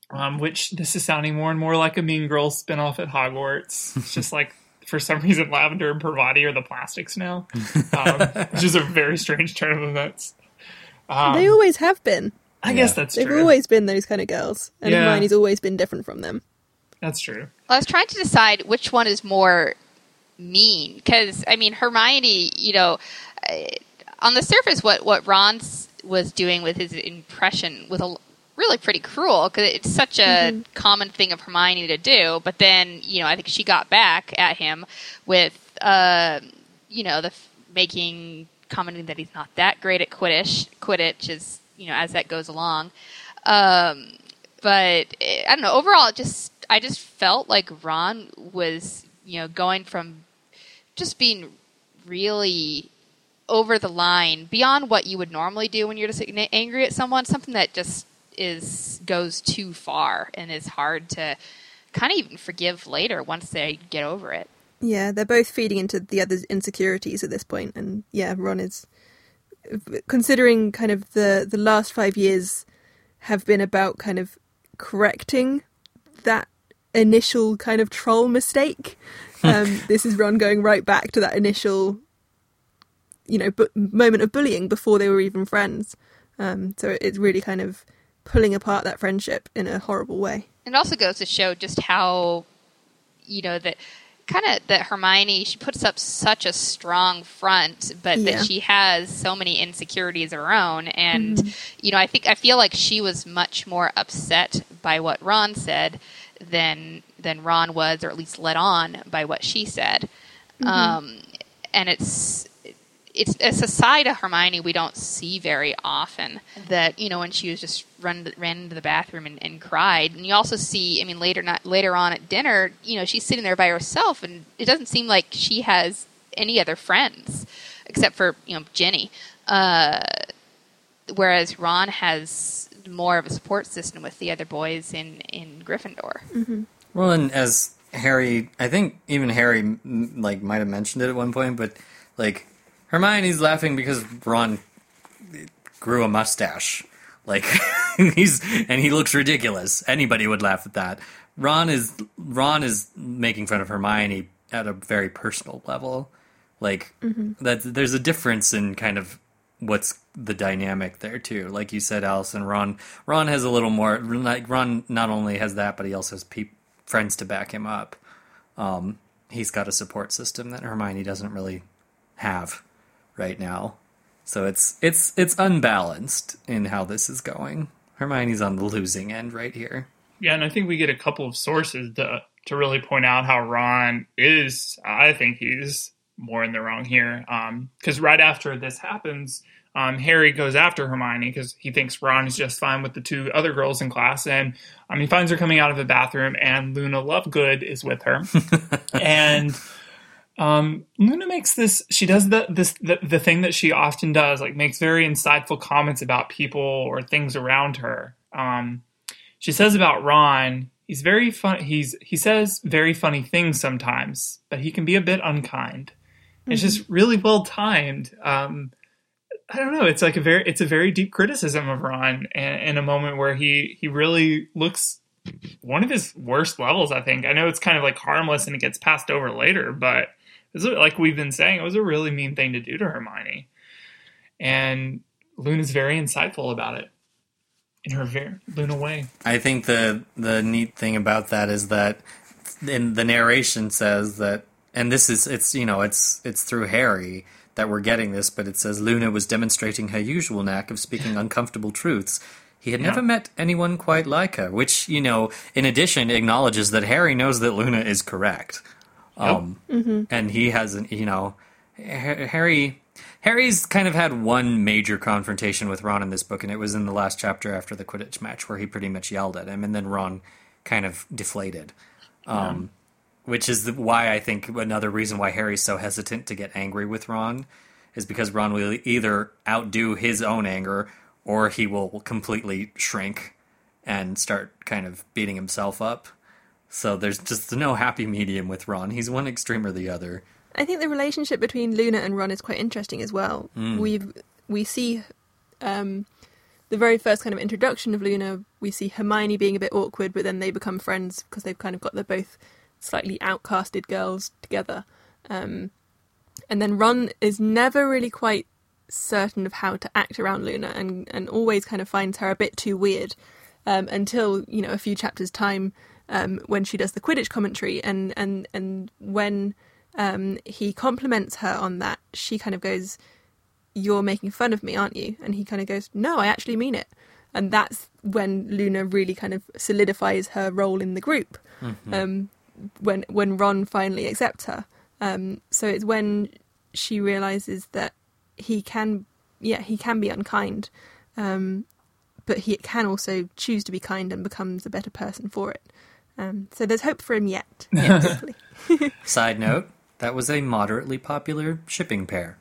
Um, which this is sounding more and more like a Mean Girls spinoff at Hogwarts. It's just [laughs] like for some reason Lavender and Parvati are the plastics now, um, [laughs] which is a very strange turn of events. Um, they always have been. I guess Yeah. that's They've true. always been those kind of girls. And Yeah. Hermione's always been different from them. That's true. I was trying to decide which one is more mean because I mean Hermione, you know, uh, on the surface, what what Ron was doing with his impression was a, really pretty cruel because it's such a common thing of Hermione to do. But then, you know, I think she got back at him with, uh, you know, the f- making commenting that he's not that great at Quidditch. Quidditch is, you know, as that goes along. Um, but eh, I don't know. Overall, it just I just felt like Ron was, you know, going from just being really over the line beyond what you would normally do when you're just angry at someone. Something that just is goes too far and is hard to kind of even forgive later once they get over it. Yeah, they're both feeding into the other's insecurities at this point, and yeah, Ron is considering kind of the the last five years have been about kind of correcting that initial kind of troll mistake. Um, this is Ron going right back to that initial, you know, bu- moment of bullying before they were even friends. Um, so it's really kind of pulling apart that friendship in a horrible way. It also goes to show just how, you know, that kind of that Hermione she puts up such a strong front, but Yeah. that she has so many insecurities of her own, and you know, I think I feel like she was much more upset by what Ron said than than Ron was, or at least led on by what she said. Um, and it's it's it's a side of Hermione we don't see very often. That you know when she was just run ran into the bathroom and, and cried, and you also see. I mean later not later on at dinner, you know she's sitting there by herself, and it doesn't seem like she has any other friends except for you know Ginny. Uh, whereas Ron has more of a support system with the other boys in in Gryffindor. Mm-hmm. Well, and as Harry, I think even Harry like might have mentioned it at one point, but like Hermione's laughing because Ron grew a mustache. Like [laughs] he's and he looks ridiculous. Anybody would laugh at that. Ron is Ron is making fun of Hermione at a very personal level. Like mm-hmm. that there's a difference in kind of what's the dynamic there too. Like you said, Allison, Ron Ron has a little more like Ron not only has that, but he also has peop friends to back him up. Um, he's got a support system that Hermione doesn't really have right now. So it's it's it's unbalanced in how this is going. Hermione's on the losing end right here. Yeah, and I think we get a couple of sources to to really point out how Ron is. I think he's more in the wrong here. Because right after this happens, um, Harry goes after Hermione because he thinks Ron is just fine with the two other girls in class, and um, he finds her coming out of the bathroom, and Luna Lovegood is with her, [laughs] and. Um, Luna makes this. She does the this the, the thing that she often does, like makes very insightful comments about people or things around her. Um, she says about Ron, he's very fun. He's he says very funny things sometimes, but he can be a bit unkind. It's just really well timed. Um, I don't know. It's like a very it's a very deep criticism of Ron, and in a moment where he he really looks one of his worst levels. I think. I know it's kind of like harmless and it gets passed over later, but it's like we've been saying, it was a really mean thing to do to Hermione, and Luna's very insightful about it in her very Luna way. I think the the neat thing about that is that in the narration says that and this is it's you know it's it's through Harry that we're getting this, but it says Luna was demonstrating her usual knack of speaking uncomfortable truths. He had Yeah. never met anyone quite like her, which, you know, in addition acknowledges that Harry knows that Luna is correct. Um, and he hasn't, you know, Harry Harry's kind of had one major confrontation with Ron in this book, and it was in the last chapter after the Quidditch match where he pretty much yelled at him, and then Ron kind of deflated. Um, Which is the, why I think another reason why Harry's so hesitant to get angry with Ron is because Ron will either outdo his own anger or he will completely shrink and start kind of beating himself up. So there's just no happy medium with Ron. He's one extreme or the other. I think the relationship between Luna and Ron is quite interesting as well. We we see um, the very first kind of introduction of Luna. We see Hermione being a bit awkward, but then they become friends because they've kind of got they're both slightly outcasted girls together. Um, and then Ron is never really quite certain of how to act around Luna, and and always kind of finds her a bit too weird um, until you know a few chapters time um, when she does the Quidditch commentary, and and and when um, he compliments her on that, she kind of goes, "You're making fun of me, aren't you?" And he kind of goes, "No, I actually mean it." And that's when Luna really kind of solidifies her role in the group. Um, when when Ron finally accepts her, um, so it's when she realizes that he can, yeah, he can be unkind, um, but he can also choose to be kind and becomes a better person for it. Um, so there's hope for him yet. [laughs] hopefully. [laughs] Side note, that was a moderately popular shipping pair.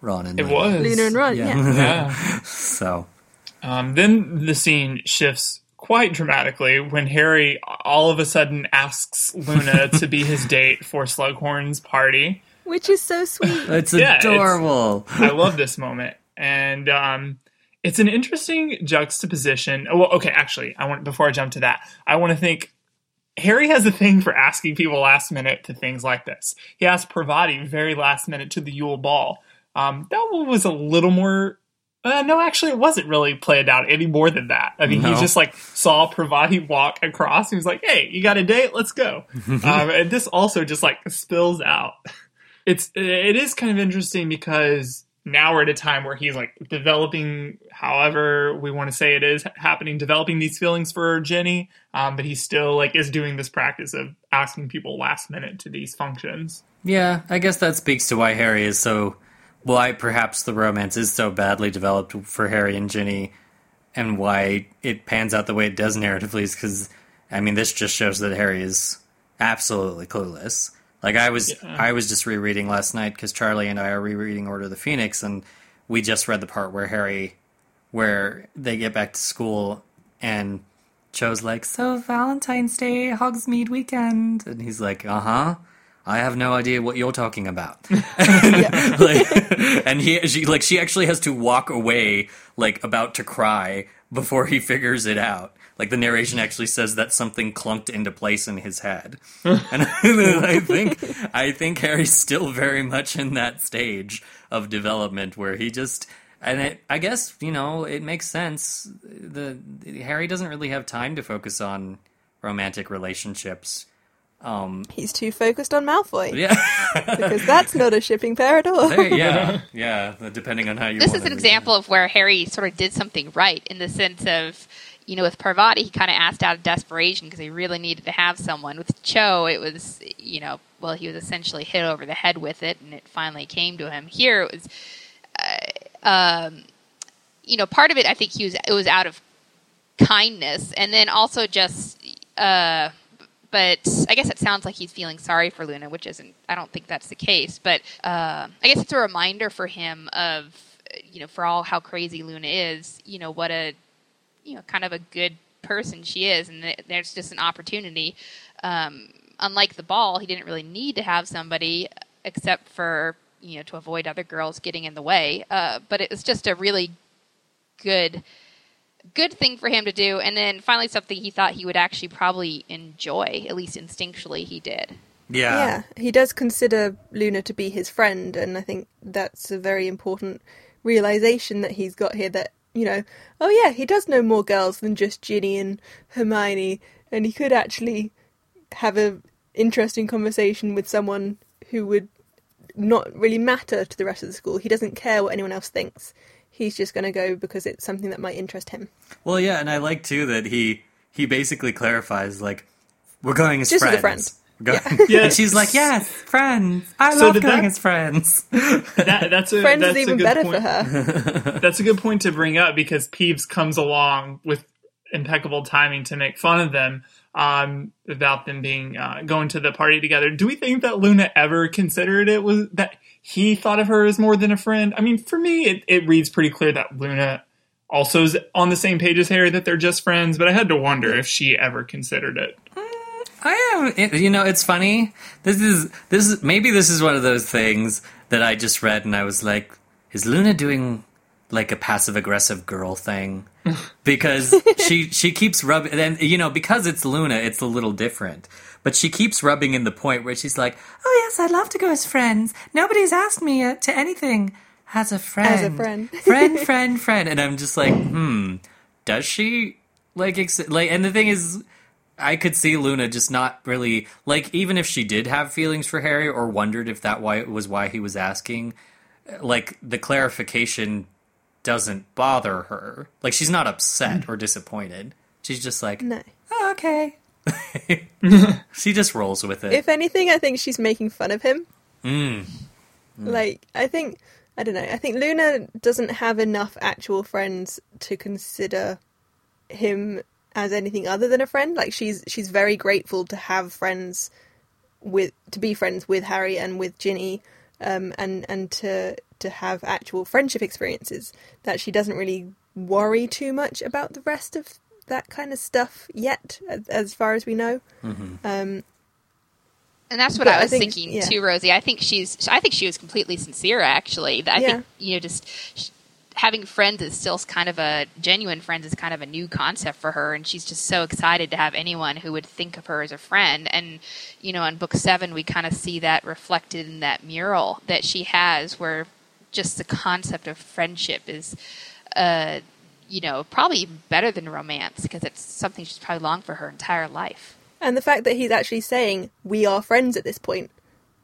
Ron and It Luna. was Luna and Ron, Yeah. yeah. Yeah. [laughs] So Um, then the scene shifts quite dramatically when Harry all of a sudden asks Luna [laughs] to be his date for Slughorn's party. which is so sweet. [laughs] it's Yeah, it's- adorable. I love this moment, and um, it's an interesting juxtaposition. oh, Well, okay, actually, I want before I jump to that, I want to think. Harry has a thing for asking people last minute to things like this. He asked Parvati very last minute to the Yule Ball. Um, that one was a little more. Uh, no, actually, it wasn't really played out any more than that. I mean, No. he just like saw Parvati walk across. He was like, "Hey, you got a date? Let's go." [laughs] um, and this also just like spills out. It's it is kind of interesting because now we're at a time where he's like developing, however we want to say it is happening, developing these feelings for Ginny. Um, but he still like is doing this practice of asking people last minute to these functions. Yeah, I guess that speaks to why Harry is so. Why perhaps the romance is so badly developed for Harry and Ginny, and why it pans out the way it does narratively is because, I mean, this just shows that Harry is absolutely clueless. Like I was, Yeah. I was just rereading last night because Charlie and I are rereading Order of the Phoenix, and we just read the part where Harry, where they get back to school and Cho's like, "So Valentine's Day, Hogsmeade weekend," and he's like, "Uh huh." I have no idea what you're talking about. [laughs] and, [laughs] like, and he, she, like, she actually has to walk away, like, about to cry before he figures it out. Like the narration actually says that something clunked into place in his head, [laughs] and I think I think Harry's still very much in that stage of development where he just and it, I guess you know it makes sense. The Harry doesn't really have time to focus on romantic relationships. Um, He's too focused on Malfoy yeah, [laughs] because that's not a shipping pair at all. There- yeah, [laughs] yeah. Depending on how you. this wanna is an read it. example of where Harry sort of did something right in the sense of, you know, with Parvati, he kind of asked out of desperation because he really needed to have someone. With Cho, it was, you know, well, he was essentially hit over the head with it, and it finally came to him. Here, it was, uh, um, you know, part of it, I think he was, it was out of kindness, and then also just, uh, but I guess it sounds like he's feeling sorry for Luna, which isn't. I don't think that's the case. But uh, I guess it's a reminder for him of, you know, for all how crazy Luna is, you know, what a, you know, kind of a good person she is, and th- there's just an opportunity. Um, unlike the ball, he didn't really need to have somebody except for you know to avoid other girls getting in the way. Uh, but it was just a really good good thing for him to do and then finally something he thought he would actually probably enjoy at least instinctually he did Yeah. Yeah, he does consider Luna to be his friend, and I think that's a very important realization that he's got here. That you know, oh yeah, he does know more girls than just Ginny and Hermione, and he could actually have a interesting conversation with someone who would not really matter to the rest of the school. He doesn't care what anyone else thinks. He's just going to go because it's something that might interest him. Well, yeah, and I like too that he he basically clarifies like we're going as Just as friends. a friend. We're going- Yeah. [laughs] and she's like, "Yes, friends. I So love going that- as friends." [laughs] That, that's a Friends that's is a even good better point. for her. [laughs] That's a good point to bring up because Peeves comes along with impeccable timing to make fun of them um, about them being uh, going to the party together. Do we think that Luna ever considered it was that he thought of her as more than a friend? I mean, for me, it, it reads pretty clear that Luna also is on the same page as Harry that they're just friends. But I had to wonder if she ever considered it. I am. You know, it's funny. This is this is maybe this is one of those things that I just read and I was like, "Is Luna doing like a passive aggressive girl thing?" [laughs] Because she she keeps rubbing, and you know, because it's Luna, it's a little different. But she keeps rubbing in the point where she's like, "Oh yes, I'd love to go as friends. Nobody's asked me uh, to anything as a friend, friend. [laughs] friend, [laughs] friend, friend." And I'm just like, hmm, does she like ex- like? And the thing is. I could see Luna just not really like even if she did have feelings for Harry or wondered if that why was why he was asking, like the clarification doesn't bother her. Like she's not upset or disappointed. She's just like, No. oh, okay. [laughs] she just rolls with it. If anything, I think she's making fun of him. mm. Like, I think, I don't know, I think Luna doesn't have enough actual friends to consider him as anything other than a friend. Like, she's she's very grateful to have friends with, to be friends with Harry and with Ginny, um, and and to to have actual friendship experiences. That she doesn't really worry too much about the rest of that kind of stuff yet, as, as far as we know. Um, and that's what But I I was think- thinking yeah. too, Rosie. I think she's. I think she was completely sincere. Actually, I Yeah. think you know, just sh- having friends is still kind of a genuine friends is kind of a new concept for her, and she's just so excited to have anyone who would think of her as a friend. And you know, in book seven, we kind of see that reflected in that mural that she has, where just the concept of friendship is. Uh, you know, probably even better than romance because it's something she's probably longed for her entire life. And the fact that he's actually saying we are friends at this point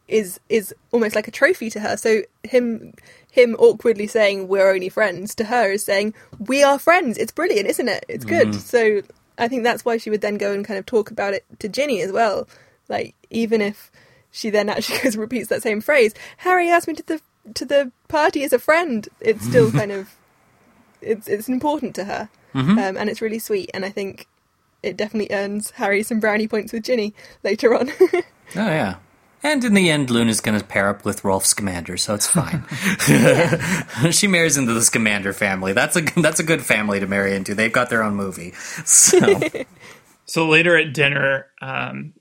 is is almost like a trophy to her. So him him awkwardly saying we're only friends to her is saying we are friends. It's brilliant, isn't it? It's good. So I think that's why she would then go and kind of talk about it to Ginny as well. Like even if she then actually goes [laughs] and repeats that same phrase, Harry asked me to the to the party as a friend. It's still [laughs] kind of it's it's important to her, um, and it's really sweet. And I think it definitely earns Harry some brownie points with Ginny later on. [laughs] Oh yeah. And in the end, Luna's going to pair up with Rolf Scamander, so it's fine. [laughs] she marries into the Scamander family. That's a that's a good family to marry into. They've got their own movie. So So later at dinner, um,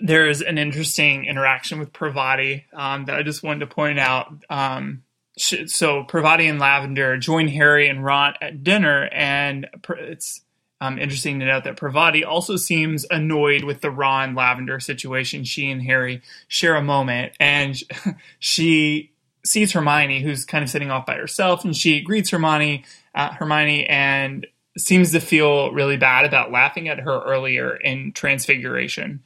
there's an interesting interaction with Parvati um, that I just wanted to point out. Um, so Parvati and Lavender join Harry and Ron at dinner, and it's um, interesting to note that Parvati also seems annoyed with the Ron Lavender situation. She and Harry share a moment, and [laughs] she sees Hermione, who's kind of sitting off by herself, and she greets Hermione, uh, Hermione, and seems to feel really bad about laughing at her earlier in Transfiguration.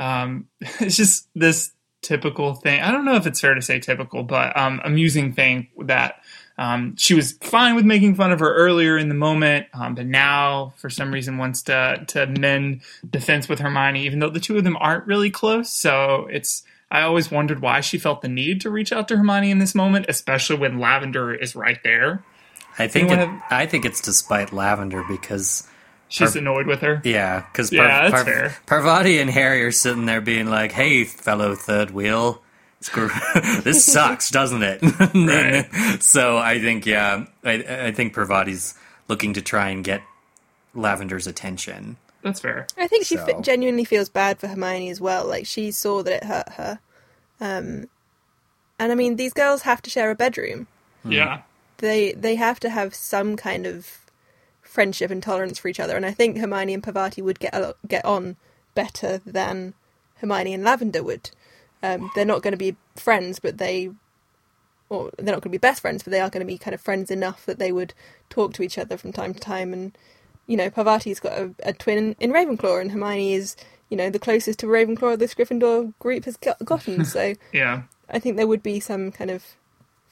Um, [laughs] it's just this typical thing. I don't know if it's fair to say typical, but um, amusing thing that um, she was fine with making fun of her earlier in the moment, um, but now for some reason wants to to mend defense with Hermione, even though the two of them aren't really close. So it's I always wondered why she felt the need to reach out to Hermione in this moment, especially when Lavender is right there. I think it, wanna- I think it's despite Lavender because She's Par- annoyed with her. yeah, because Yeah, that's fair. Parvati and Harry are sitting there being like, "Hey, fellow third wheel." [laughs] This sucks, [laughs] doesn't it? Right. [laughs] so I think, yeah, I, I think Parvati's looking to try and get Lavender's attention. That's fair. I think she So- fe- genuinely feels bad for Hermione as well. Like she saw that it hurt her. Um, and I mean, these girls have to share a bedroom. Yeah. They they have to have some kind of friendship and tolerance for each other. And I think Hermione and Parvati would get a lot, get on better than Hermione and Lavender would. Um, they're not going to be friends, but they, or they're not going to be best friends, but they are going to be kind of friends enough that they would talk to each other from time to time. And you know, Parvati's got a, a twin in Ravenclaw, and Hermione is, you know, the closest to Ravenclaw this Gryffindor group has got, gotten. [laughs] So Yeah. I think there would be some kind of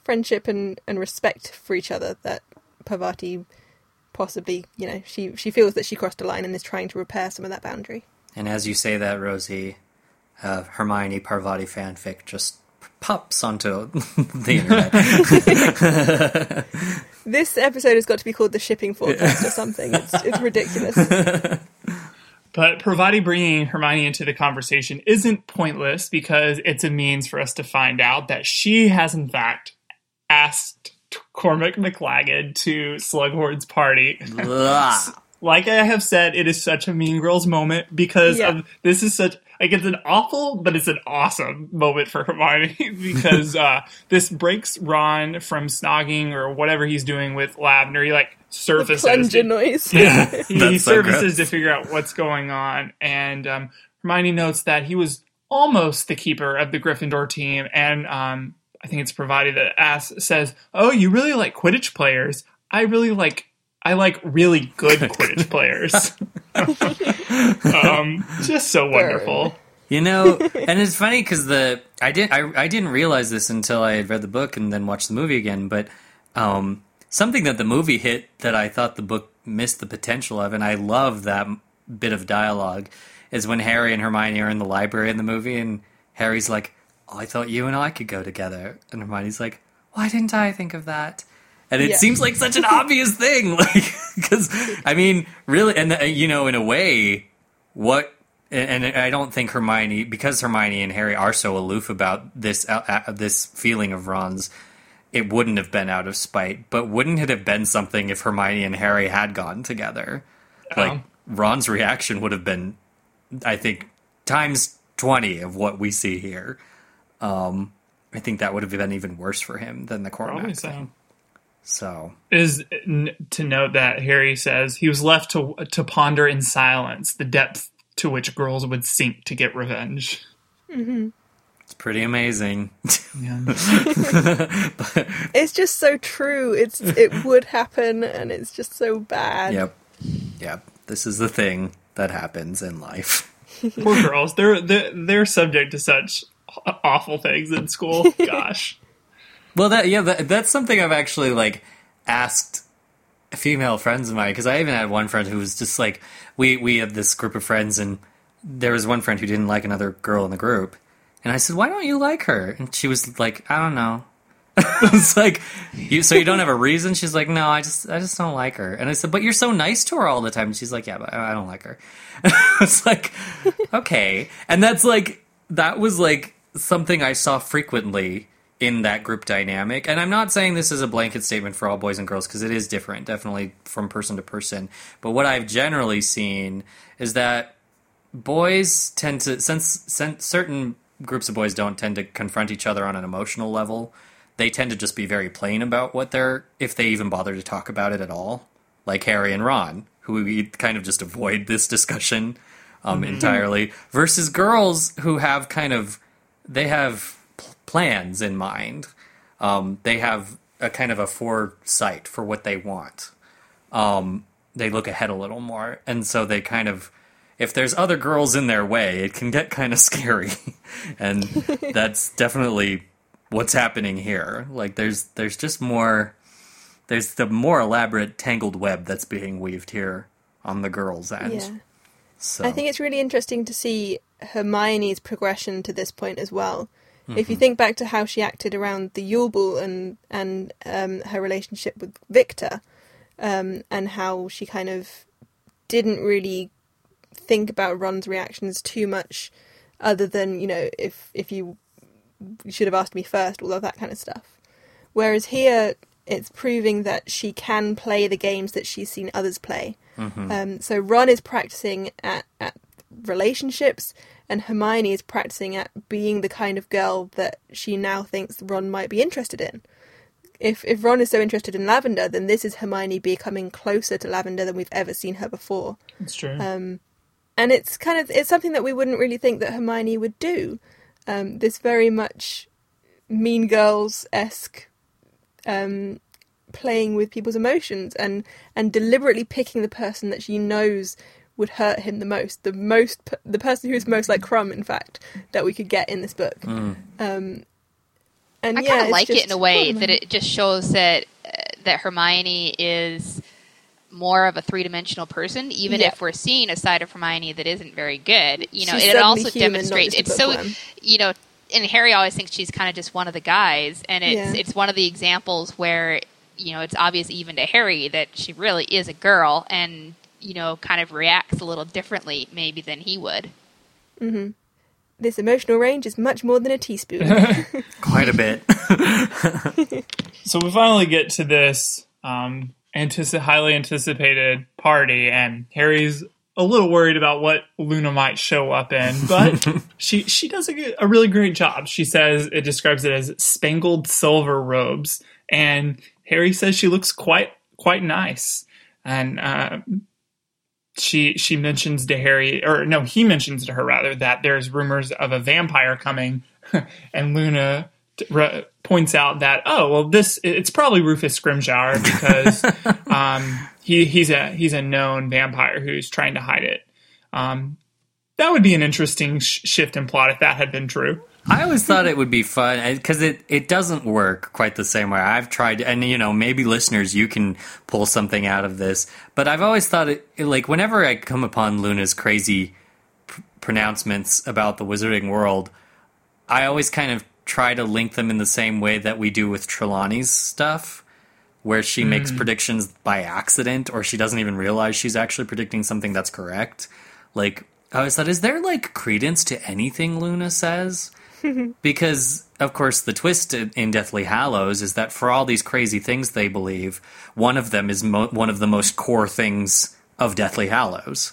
friendship and, and respect for each other that Parvati possibly, you know, she she feels that she crossed a line and is trying to repair some of that boundary. And as you say that, Rosie, uh, Hermione Parvati fanfic just pops onto [laughs] the internet. [laughs] This episode has got to be called the shipping forecast or something. It's it's ridiculous. [laughs] But Parvati bringing Hermione into the conversation isn't pointless because it's a means for us to find out that she has, in fact, asked Cormac McLaggen to Slughorn's party. [laughs] Like I have said, it is such a Mean Girls moment because Yeah. of this is such like it's an awful, but it's an awesome moment for Hermione [laughs] because uh, this breaks Ron from snogging or whatever he's doing with Lavender. He like The surfaces. plunger noise. [laughs] Yeah, he That's so surfaces gross. to figure out what's going on, and um, Hermione notes that he was almost the keeper of the Gryffindor team, and um, I think it's provided that asks says, "Oh, you really like Quidditch players? I really like." I like really good [laughs] Quidditch players. [laughs] um, just so wonderful. You know, and it's funny because the I didn't I, I didn't realize this until I had read the book and then watched the movie again. But um, something that the movie hit that I thought the book missed the potential of, and I love that bit of dialogue, is when Harry and Hermione are in the library in the movie, and Harry's like, "Oh, I thought you and I could go together," and Hermione's like, "Why didn't I think of that?" And it Yeah. seems like such an [laughs] obvious thing, [laughs] like because I mean, really, and uh, you know, in a way, what and and I don't think Hermione because Hermione and Harry are so aloof about this uh, uh, this feeling of Ron's. It wouldn't have been out of spite, but wouldn't it have been something if Hermione and Harry had gone together? Like. Ron's reaction would have been, I think, times twenty of what we see here. Um, I think that would have been even worse for him than the Probably Cormac so. thing. So is n- to note that Harry says he was left to to ponder in silence the depth to which girls would sink to get revenge. it's pretty amazing. [laughs] [laughs] It's just so true. It's it would happen and it's just so bad. yep, yep. This is the thing that happens in life. Poor girls, they're they're, they're subject to such [laughs] awful things in school. [laughs] Gosh, Well, that yeah, that, that's something I've actually like asked female friends of mine because I even had one friend who was just like we we had this group of friends and there was one friend who didn't like another girl in the group. And I said why don't you like her? And she was like I don't know. [laughs] It's like you so you don't have a reason? She's like no I just I just don't like her. And I said but you're so nice to her all the time. And she's like yeah but I I don't like her. It's like okay. And that's like that was like something I saw frequently in that group dynamic. And I'm not saying this is a blanket statement for all boys and girls because it is different, definitely from person to person. But what I've generally seen is that boys tend to, since, since certain groups of boys don't tend to confront each other on an emotional level, they tend to just be very plain about what they're, if they even bother to talk about it at all. Like Harry and Ron, who we kind of just avoid this discussion um, mm-hmm. entirely, versus girls who have kind of, they have plans in mind. Um, they have a kind of a foresight for what they want. Um, they look ahead a little more, and so they kind of, if there's other girls in their way, it can get kind of [laughs] scary, and [laughs] that's definitely what's happening here. Like there's there's just more, there's the more elaborate tangled web that's being weaved here on the girls' end. Yeah. So. I think it's really interesting to see Hermione's progression to this point as well. Mm-hmm. If you mm-hmm. think back to how she acted around the Yule Ball and and um, her relationship with Viktor, um, and how she kind of didn't really think about Ron's reactions too much, other than you know if if you, you should have asked me first, all of that kind of stuff. Whereas here, it's proving that she can play the games that she's seen others play. Mm-hmm. Um, so Ron is practicing at, at relationships and Hermione is practicing at being the kind of girl that she now thinks Ron might be interested in. If if Ron is so interested in Lavender, then this is Hermione becoming closer to Lavender than we've ever seen her before. It's true. Um, and it's kind of it's something that we wouldn't really think that Hermione would do. Um, this very much Mean Girls esque um, playing with people's emotions and and deliberately picking the person that she knows would hurt him the most. The most, the person who's most like Krum, in fact, that we could get in this book. Mm. Um, and I yeah, kind of like it in a way that it just shows that uh, that Hermione is more of a three dimensional person, even yeah. if we're seeing a side of Hermione that isn't very good. You know, it also human, demonstrates it's so. You know, and Harry always thinks she's kind of just one of the guys, and it's yeah. it's one of the examples where you know it's obvious even to Harry that she really is a girl, and you know, kind of reacts a little differently maybe than he would. Mm-hmm. This emotional range is much more than a teaspoon. [laughs] [laughs] Quite a bit. [laughs] so we finally get to this um, antici- highly anticipated party, and Harry's a little worried about what Luna might show up in, but she she does a, a, really great job. She says it describes it as spangled silver robes, and Harry says she looks quite quite nice. And uh, she she mentions to Harry, or no, he mentions to her rather that there's rumors of a vampire coming, [laughs] and Luna re- points out that oh well this it's probably Rufus Scrimgeour because [laughs] um, he he's a he's a known vampire who's trying to hide it. Um, that would be an interesting sh- shift in plot if that had been true. I always thought it would be fun because it, it doesn't work quite the same way. I've tried, and you know, maybe listeners, you can pull something out of this. But I've always thought it like whenever I come upon Luna's crazy pr- pronouncements about the wizarding world, I always kind of try to link them in the same way that we do with Trelawney's stuff, where she mm. makes predictions by accident or she doesn't even realize she's actually predicting something that's correct. Like, I always thought, is there like credence to anything Luna says? [laughs] because of course the twist in Deathly Hallows is that for all these crazy things they believe, one of them is mo- one of the most core things of Deathly Hallows.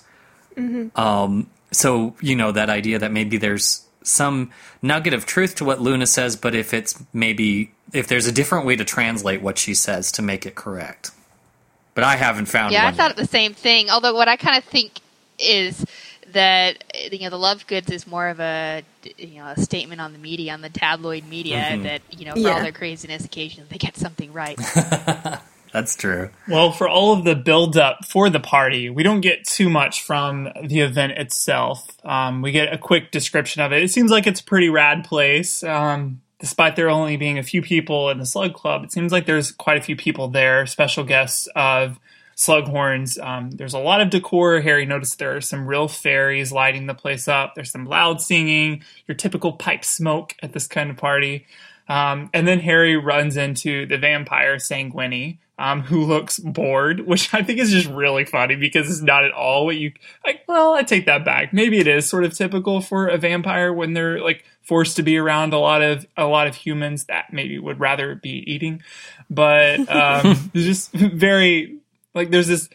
Mm-hmm. Um, so you know that idea that maybe there's some nugget of truth to what Luna says, but if it's maybe if there's a different way to translate what she says to make it correct. But I haven't found. Yeah, I thought yet. the same thing. Although what I kind of think is that you know the Lovegoods is more of a you know a statement on the media on the tabloid media mm-hmm. that you know for yeah. all their craziness occasionally they get something right. [laughs] That's true. Well for all of the build up for the party we don't get too much from the event itself. Um, we get a quick description of it. It seems like it's a pretty rad place um, despite there only being a few people in the slug club. It seems like there's quite a few people there special guests of Slughorns. Um, there's a lot of decor. Harry noticed there are some real fairies lighting the place up. There's some loud singing, your typical pipe smoke at this kind of party. Um, and then Harry runs into the vampire Sanguini, um, who looks bored, [laughs] which I think is just really funny because it's not at all what you like. Well, I take that back. Maybe it is sort of typical for a vampire when they're like forced to be around a lot of a lot of humans that maybe would rather be eating, but um, [laughs] it's just very like there's this.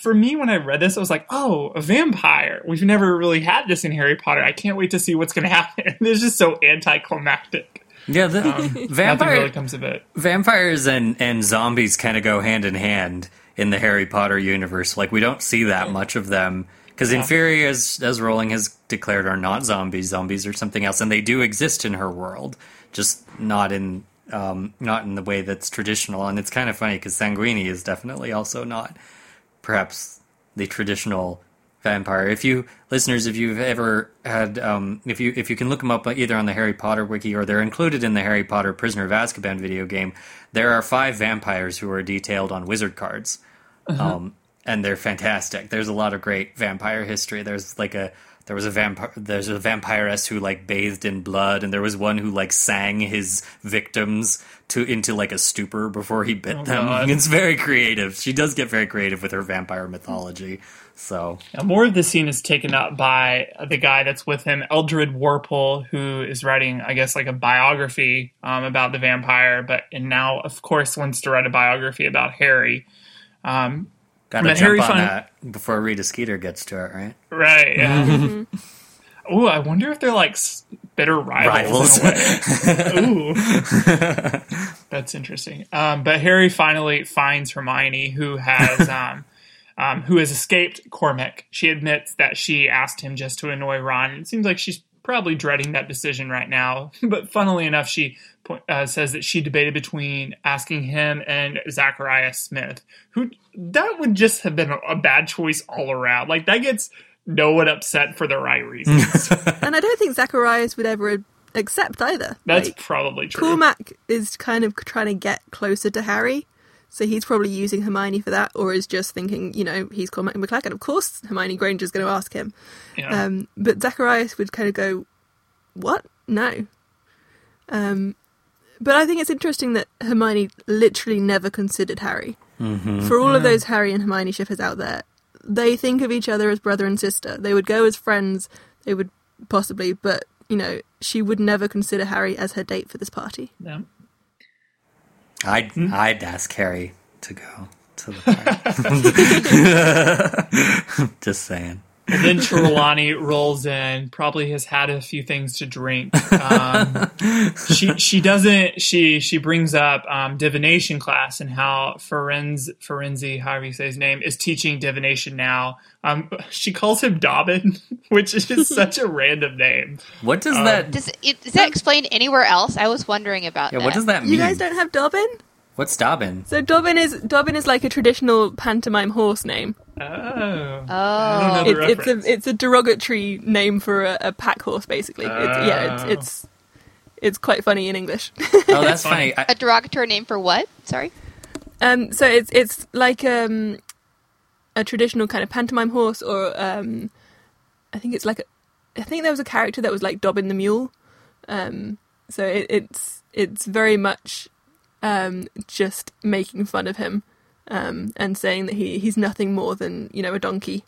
For me, when I read this, I was like, "Oh, a vampire! We've never really had this in Harry Potter. I can't wait to see what's going [laughs] to happen." It's just so anticlimactic. Yeah, the um, [laughs] Nothing vampire really comes of it. vampires and and zombies kind of go hand in hand in the Harry Potter universe. Like we don't see that much of them because Inferi, as as Rowling has declared, are not zombies. Zombies are something else, and they do exist in her world, just not in um, not in the way that's traditional. And it's kind of funny because Sanguini is definitely also not perhaps the traditional vampire. If you listeners, if you've ever had, um, if you if you can look them up either on the Harry Potter wiki or they're included in the Harry Potter Prisoner of Azkaban video game, there are five vampires who are detailed on wizard cards, um, and they're fantastic. There's a lot of great vampire history. There's like a there was a vampire there's a vampiress who like bathed in blood and there was one who like sang his victims to into like a stupor before he bit them God. it's very creative she does get very creative with her vampire mythology so Now, more of the scene is taken up by the guy that's with him, Eldred Warple, who is writing, I guess, like a biography um, about the vampire, but and now, of course, wants to write a biography about Harry. Um, gotta jump Harry on fin- that before Rita Skeeter gets to it right right? Yeah. [laughs] Ooh, I wonder if they're like bitter rivals. rivals in a way. Ooh, [laughs] that's interesting. Um, but Harry finally finds Hermione, who has [laughs] um, um, who has escaped Cormac. She admits that she asked him just to annoy Ron. It seems like she's probably dreading that decision right now. But funnily enough, she uh, says that she debated between asking him and Zachariah Smith, who that would just have been a, a bad choice all around. Like that gets no one upset for the right reasons. [laughs] and I don't think Zacharias would ever accept either. That's Like, probably true. Cormac is kind of trying to get closer to Harry, so he's probably using Hermione for that, or is just thinking, you know, he's Cormac McLaggen. Of course, Hermione Granger's going to ask him. Yeah. Um, but Zacharias would kind of go, "What? No." Um, but I think it's interesting that Hermione literally never considered Harry. For all of those Harry and Hermione shippers out there, they think of each other as brother and sister. They would go as friends. They would possibly, but you know, she would never consider Harry as her date for this party. yeah. I'd Hmm? I'd ask Harry to go to the [laughs] party. [laughs] Just saying. And then Trelawney rolls in, probably has had a few things to drink. Um, [laughs] she she doesn't she she brings up um, divination class and how Ferenz Ferenzi, however you say his name, is teaching divination now. Um, she calls him Dobbin, [laughs] which is just such a random name. What Um, does that? Does it, is that explained anywhere else? I was wondering about Yeah, that. what does that mean? You guys don't have Dobbin? What's Dobbin? So Dobbin is Dobbin is like a traditional pantomime horse name. Oh, Oh. I don't know the It, it's a it's a derogatory name for a, a pack horse, basically. It's, yeah, it's, Oh. it's it's quite funny in English. [laughs] Oh, that's funny. funny. I, A derogatory name for what? Sorry. Um, so it's it's like um, a traditional kind of pantomime horse, or um, I think it's like a, I think there was a character that was like Dobbin the Mule. Um, so it, it's it's very much um, just making fun of him um, and saying that he he's nothing more than you know a donkey.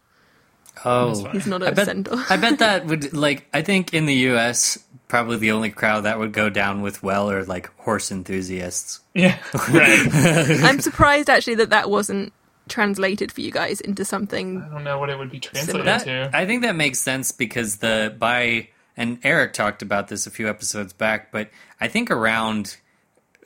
oh, He's not a I bet, centaur. I bet [laughs] that would like. I think in the U.S., probably the only crowd that would go down with well are like horse enthusiasts. yeah, [laughs] right. I'm surprised actually that that wasn't translated for you guys into something. I don't know what it would be translated That, to. I think that makes sense because the by and Eric talked about this a few episodes back, but I think around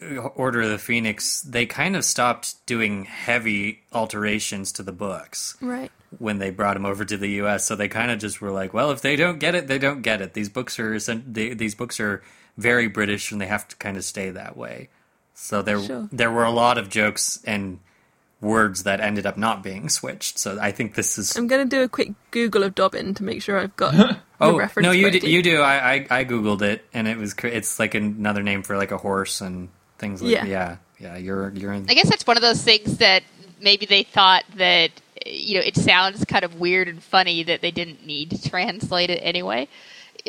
Order of the Phoenix, they kind of stopped doing heavy alterations to the books Right. when they brought them over to the U.S. So they kind of just were like, "Well, if they don't get it, they don't get it." These books are essen- these books are very British, and they have to kind of stay that way. So there Sure. there were a lot of jokes and words that ended up not being switched. So I think this is I'm going to do a quick Google of Dobbin to make sure I've got [laughs] the Oh reference. no, you do, you do. I, I I googled it, and it was cr- it's like another name for like a horse and things like Yeah. yeah yeah. You're you're in. I guess that's one of those things that maybe they thought that you know it sounds kind of weird and funny that they didn't need to translate it anyway.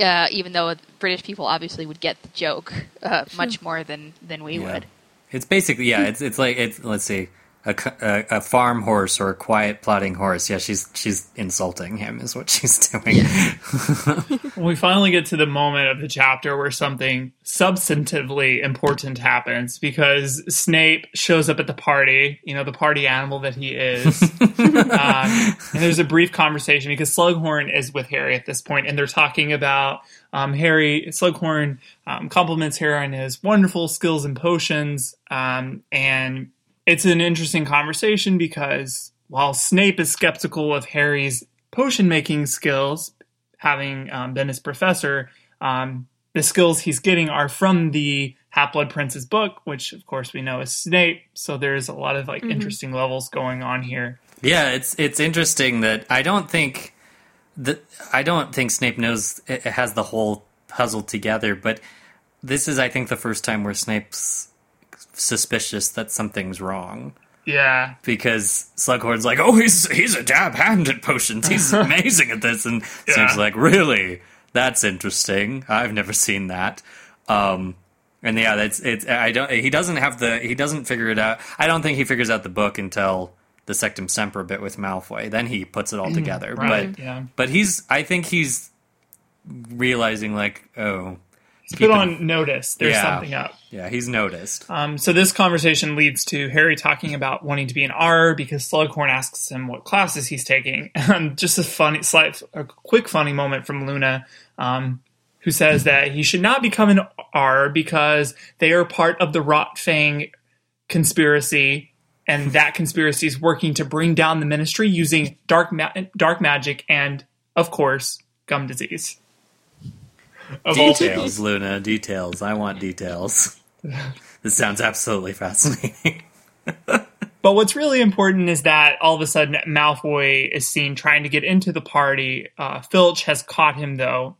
Uh, even though British people obviously would get the joke uh, much more than than we Yeah. would. It's basically yeah. It's it's like it's let's see. A, a, a farm horse or a quiet plodding horse. Yeah, she's she's insulting him is what [laughs] she's doing. [laughs] we finally get to the moment of the chapter where something substantively important happens because Snape shows up at the party, you know, the party animal that he is. [laughs] um, and there's a brief conversation because Slughorn is with Harry at this point, and they're talking about um, Harry. Slughorn um, compliments Harry on his wonderful skills and potions, um, and it's an interesting conversation because while Snape is skeptical of Harry's potion making skills, having um, been his professor, um, the skills he's getting are from the Half Blood Prince's book, which of course we know is Snape. So there's a lot of like mm-hmm. interesting levels going on here. Yeah, it's it's interesting that I don't think that I don't think Snape knows it has the whole puzzle together, but this is I think the first time where Snape's suspicious that something's wrong. Yeah, because Slughorn's like, oh, he's he's a dab hand at potions. He's [laughs] amazing at this, and yeah. seems like really that's interesting. I've never seen that. Um, and yeah, that's it's. I don't. He doesn't have the. He doesn't figure it out. I don't think he figures out the book until the Sectumsempra bit with Malfoy. Then he puts it all mm, together. right, but yeah. but he's. I think he's realizing like, oh, He's put on notice. There's yeah. something up. Yeah, he's noticed. Um, so this conversation leads to Harry talking about wanting to be an Auror because Slughorn asks him what classes he's taking. [laughs] Um, just a funny, slight, a quick funny moment from Luna, um, who says that he should not become an Auror because they are part of the Rotfang conspiracy, and [laughs] that conspiracy is working to bring down the Ministry using dark ma- dark magic and, of course, gum disease details, Luna. Details. I want details. [laughs] this sounds absolutely fascinating. [laughs] but what's really important is that all of a sudden Malfoy is seen trying to get into the party. Uh, Filch has caught him though,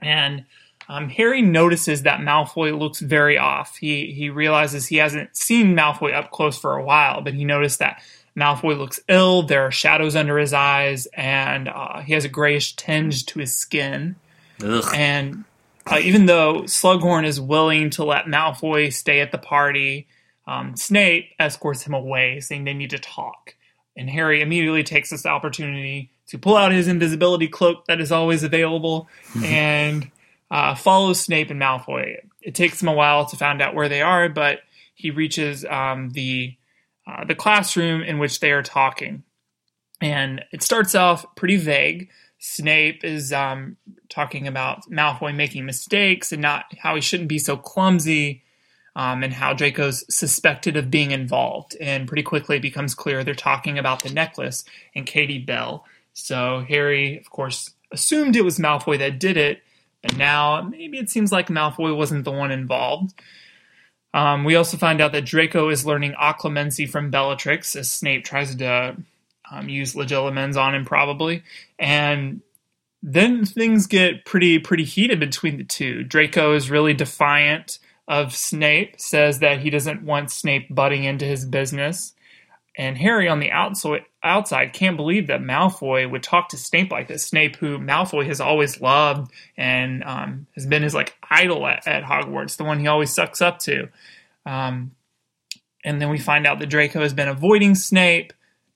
and um, Harry notices that Malfoy looks very off. He he realizes he hasn't seen Malfoy up close for a while, but he noticed that Malfoy looks ill. There are shadows under his eyes, and uh, he has a grayish tinge to his skin. Ugh. And uh, even though Slughorn is willing to let Malfoy stay at the party, um, Snape escorts him away, saying they need to talk. And Harry immediately takes this opportunity to pull out his invisibility cloak that is always available and uh, follows Snape and Malfoy. It takes him a while to find out where they are, but he reaches um, the uh, the classroom in which they are talking, and it starts off pretty vague. Snape is um, talking about Malfoy making mistakes and not how he shouldn't be so clumsy, um, and how Draco's suspected of being involved. And pretty quickly it becomes clear they're talking about the necklace and Katie Bell. So Harry, of course, assumed it was Malfoy that did it, but now maybe it seems like Malfoy wasn't the one involved. Um, we also find out that Draco is learning occlumency from Bellatrix as Snape tries to um, use legilimens on him probably, and then things get pretty pretty heated between the two. Draco is really defiant of Snape, says that he doesn't want Snape butting into his business. And Harry on the outside, outside can't believe that Malfoy would talk to Snape like this. Snape, who Malfoy has always loved and um, has been his like idol at, at, Hogwarts, the one he always sucks up to. Um, and then we find out that Draco has been avoiding Snape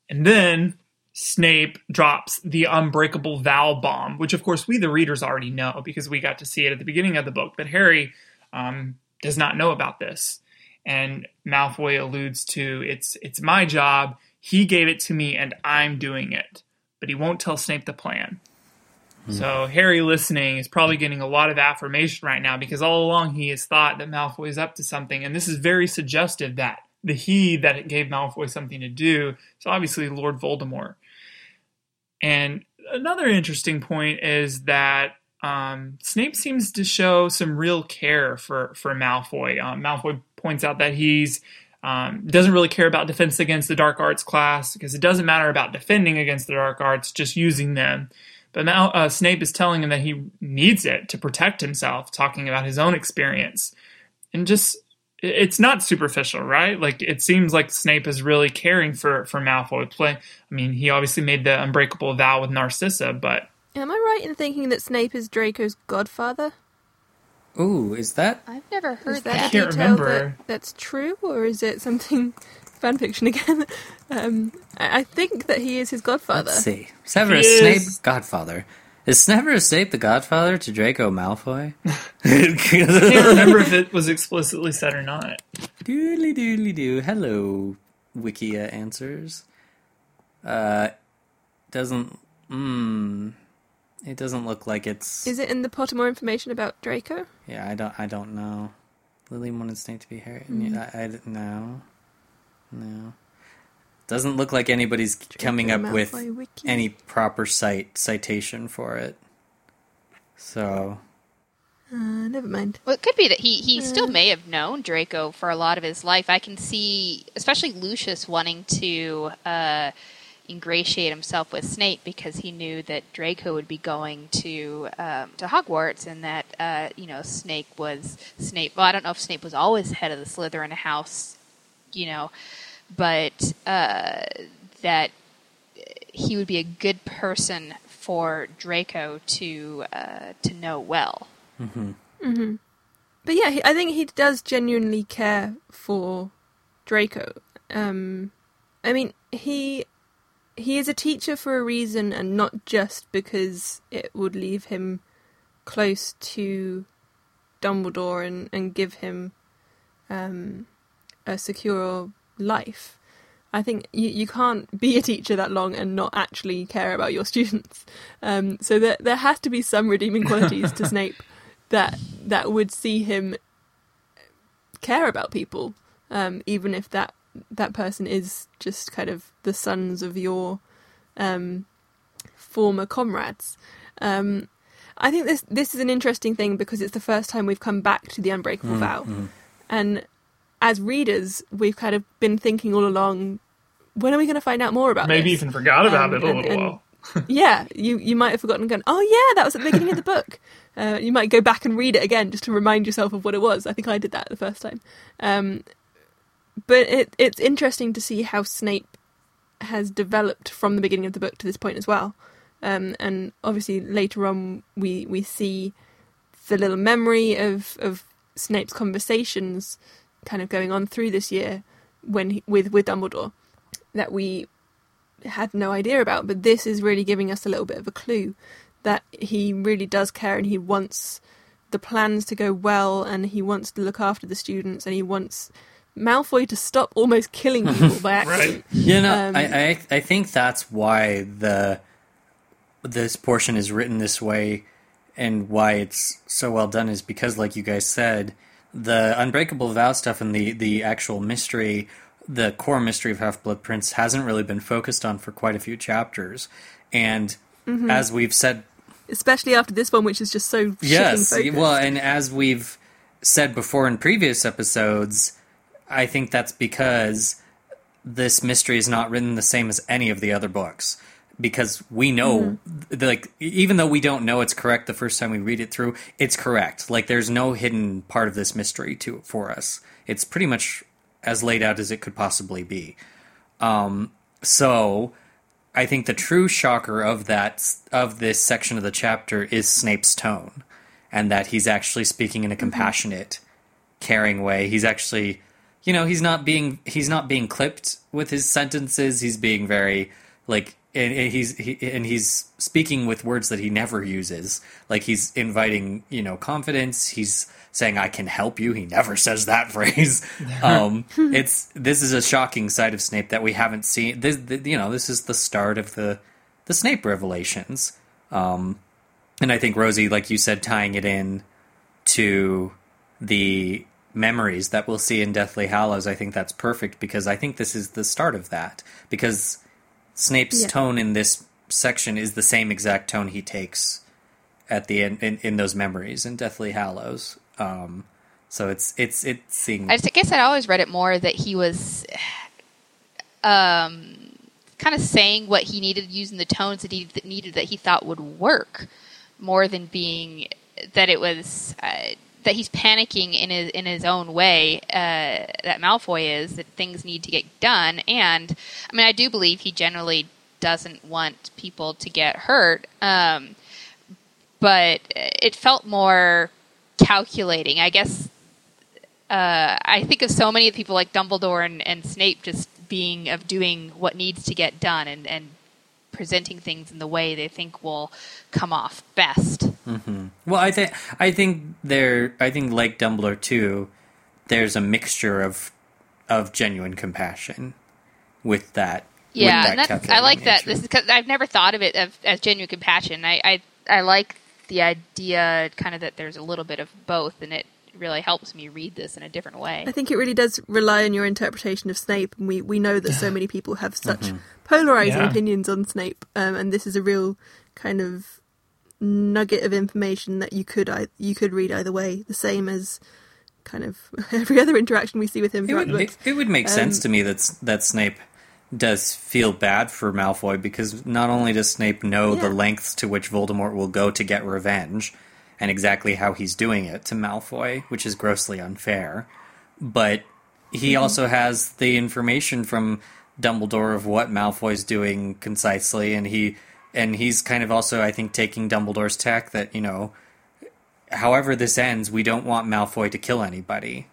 and then Snape drops the unbreakable vow bomb, which of course we the readers already know because we got to see it at the beginning of the book. But Harry um, does not know about this, and Malfoy alludes to it's it's my job. He gave it to me, and I'm doing it. But he won't tell Snape the plan. Hmm. So Harry listening is probably getting a lot of affirmation right now because all along he has thought that Malfoy is up to something, and this is very suggestive that the he that it gave Malfoy something to do is obviously Lord Voldemort. And another interesting point is that um, Snape seems to show some real care for for Malfoy. Um, Malfoy points out that he's um, doesn't really care about defense against the dark arts class because it doesn't matter about defending against the dark arts, just using them. But now uh, Snape is telling him that he needs it to protect himself, talking about his own experience, and just it's not superficial, right? Like it seems like Snape is really caring for for Malfoy. Play, I mean, he obviously made the unbreakable vow with Narcissa, but am I right in thinking that Snape is Draco's godfather? Ooh, is that? I've never heard Is that that. a can't remember. that, that's true, or is it something [laughs] fan fiction again? [laughs] um, I, I think that he is his godfather. Let's see. Severus He Snape, Godfather. Is Severus Snape the Godfather to Draco Malfoy? I [laughs] [laughs] can't remember if it was explicitly said or not. Doodly doodly doo. Hello, Wikia answers. Uh, doesn't. Mmm. It doesn't look like it's. Is it in the Pottermore information about Draco? Yeah, I don't. I don't know. Lily wanted Snape to be Harry. Yeah, I, I d- no, no. Doesn't look like anybody's coming up Malfoy with wiki. any proper cite citation for it. So Uh, never mind. Well, it could be that he, he still may have known Draco for a lot of his life. I can see, especially Lucius wanting to uh, ingratiate himself with Snape because he knew that Draco would be going to um, to Hogwarts, and that uh, you know Snape was Snape. Well, I don't know if Snape was always head of the Slytherin house, you know, but uh, that he would be a good person for Draco to uh, to know well. But yeah, he, I think he does genuinely care for Draco. Um, I mean, he he is a teacher for a reason, and not just because it would leave him close to Dumbledore and, and give him um, a secure life. I think you, you can't [laughs] be a teacher that long and not actually care about your students. Um, so there there has to be some redeeming qualities to [laughs] Snape that that would see him care about people, um, even if that that person is just kind of the sons of your um, former comrades. Um, I think this this is an interesting thing because it's the first time we've come back to the unbreakable vow, and as readers, we've kind of been thinking all along, when are we going to find out more about Maybe this? even forgot about Um, it a and- little and- while. [laughs] yeah, you you might have forgotten and gone, oh yeah, that was at the beginning of the book. [laughs] Uh, you might go back and read it again just to remind yourself of what it was. I think I did that the first time. Um, but it it's interesting to see how Snape has developed from the beginning of the book to this point as well. Um, and obviously later on we we see the little memory of of Snape's conversations kind of going on through this year when he, with with Dumbledore that we had no idea about. But this is really giving us a little bit of a clue that he really does care and he wants the plans to go well and he wants to look after the students and he wants Malfoy to stop almost killing [laughs] people by accident. You know, Um, I, I I think that's why the this portion is written this way, and why it's so well done is because, like you guys said, the unbreakable vow stuff and the the actual mystery, the core mystery of Half Blood Prince hasn't really been focused on for quite a few chapters, and Mm-hmm. as we've said Especially after this one, which is just so Yes, well, and as we've said before in previous episodes, I think that's because this mystery is not written the same as any of the other books. Because we know, th- like, even though we don't know it's correct the first time we read it through, it's correct. Like, there's no hidden part of this mystery to for us. It's pretty much as laid out as it could possibly be. Um, so, I think the true shocker of that of this section of the chapter is Snape's tone, and that he's actually speaking in a compassionate, caring way. He's actually, you know, he's not being he's not being clipped with his sentences. He's being very like, and, and he's he, and he's speaking with words that he never uses. Like he's inviting, you know, confidence. He's saying, "I can help you." He never [laughs] says that phrase. [laughs] um, it's this is a shocking side of Snape that we haven't seen. This, th you know, this is the start of the the Snape revelations. Um, and I think Rosie, like you said, tying it in to the memories that we'll see in Deathly Hallows, I think that's perfect because I think this is the start of that. Because Snape's Yeah. tone in this section is the same exact tone he takes at the end in, in those memories in Deathly Hallows. Um, so it's it's it seeing I just I guess I always read it more that he was um, kind of saying what he needed, using the tones that he that needed that he thought would work, more than being that it was uh, that he's panicking in his in his own way. Uh, that Malfoy is that things need to get done, and I mean I do believe he generally doesn't want people to get hurt, um, but it felt more calculating. I guess uh, I think of so many people like Dumbledore and, and Snape just being of doing what needs to get done and, and presenting things in the way they think will come off best. Well, I think I think there. I think like Dumbledore too. There's a mixture of of genuine compassion with that. with Yeah, that and that's, I calculating like that. This is cause I've never thought of it of, as genuine compassion. I, I I like the idea, kind of that there's a little bit of both, and it really helps me read this in a different way. I think it really does rely on your interpretation of Snape, and we, we know that so [sighs] many people have such polarizing Yeah. opinions on Snape, um, and this is a real kind of nugget of information that you could you could read either way, the same as kind of [laughs] every other interaction we see with him It would, it, it would make sense Um, to me that that Snape does feel bad for Malfoy because not only does Snape know the lengths to which Voldemort will go to get revenge and exactly how he's doing it to Malfoy, which is grossly unfair, but he Mm-hmm. also has the information from Dumbledore of what Malfoy's doing concisely, and he and he's kind of also, I think, taking Dumbledore's tack that you know, however this ends, we don't want Malfoy to kill anybody.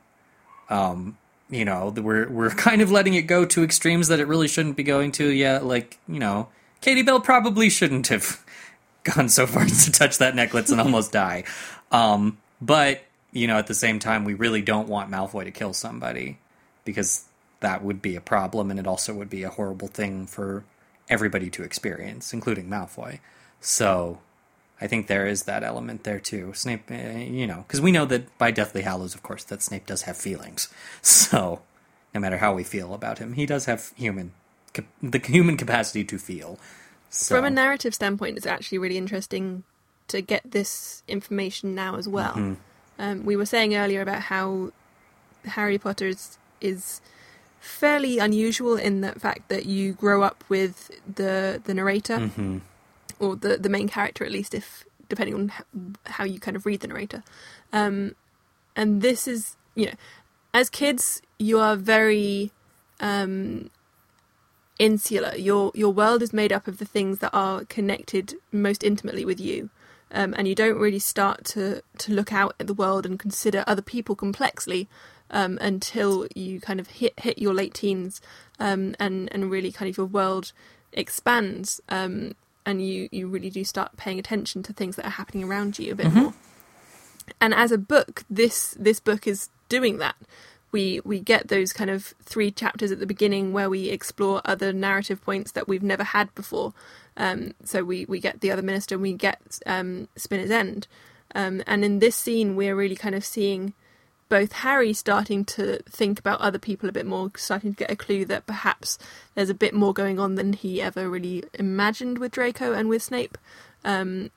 Um, you know we're we're [laughs] kind of letting it go to extremes that it really shouldn't be going to yeah like you know katie bell probably shouldn't have [laughs] gone so far as [laughs] to touch that necklace and almost die. Um but you know at the same time we really don't want malfoy to kill somebody because that would be a problem and it also would be a horrible thing for everybody to experience including malfoy so I think there is that element there too. Snape, uh, you know, because we know that by Deathly Hallows, of course, that Snape does have feelings. [laughs] So, no matter how we feel about him, he does have human, the human capacity to feel. So, From a narrative standpoint, it's actually really interesting to get this information now as well. Mm-hmm. Um, we were saying earlier about how Harry Potter is, is fairly unusual in the fact that you grow up with the the narrator Mhm. or the the main character at least, if depending on how you kind of read the narrator. Um, and this is you know, as kids, you are very um, insular. Your your world is made up of the things that are connected most intimately with you, um, and you don't really start to to look out at the world and consider other people complexly um, until you kind of hit hit your late teens, um, and and really kind of your world expands, um, and you you really do start paying attention to things that are happening around you a bit more. And as a book, this this book is doing that we we get those kind of three chapters at the beginning where we explore other narrative points that we've never had before. Um, so we we get the other minister, and we get um, Spinner's End, um, and in this scene we're really kind of seeing both Harry starting to think about other people a bit more, starting to get a clue that perhaps there's a bit more going on than he ever really imagined with Draco and with Snape. Um,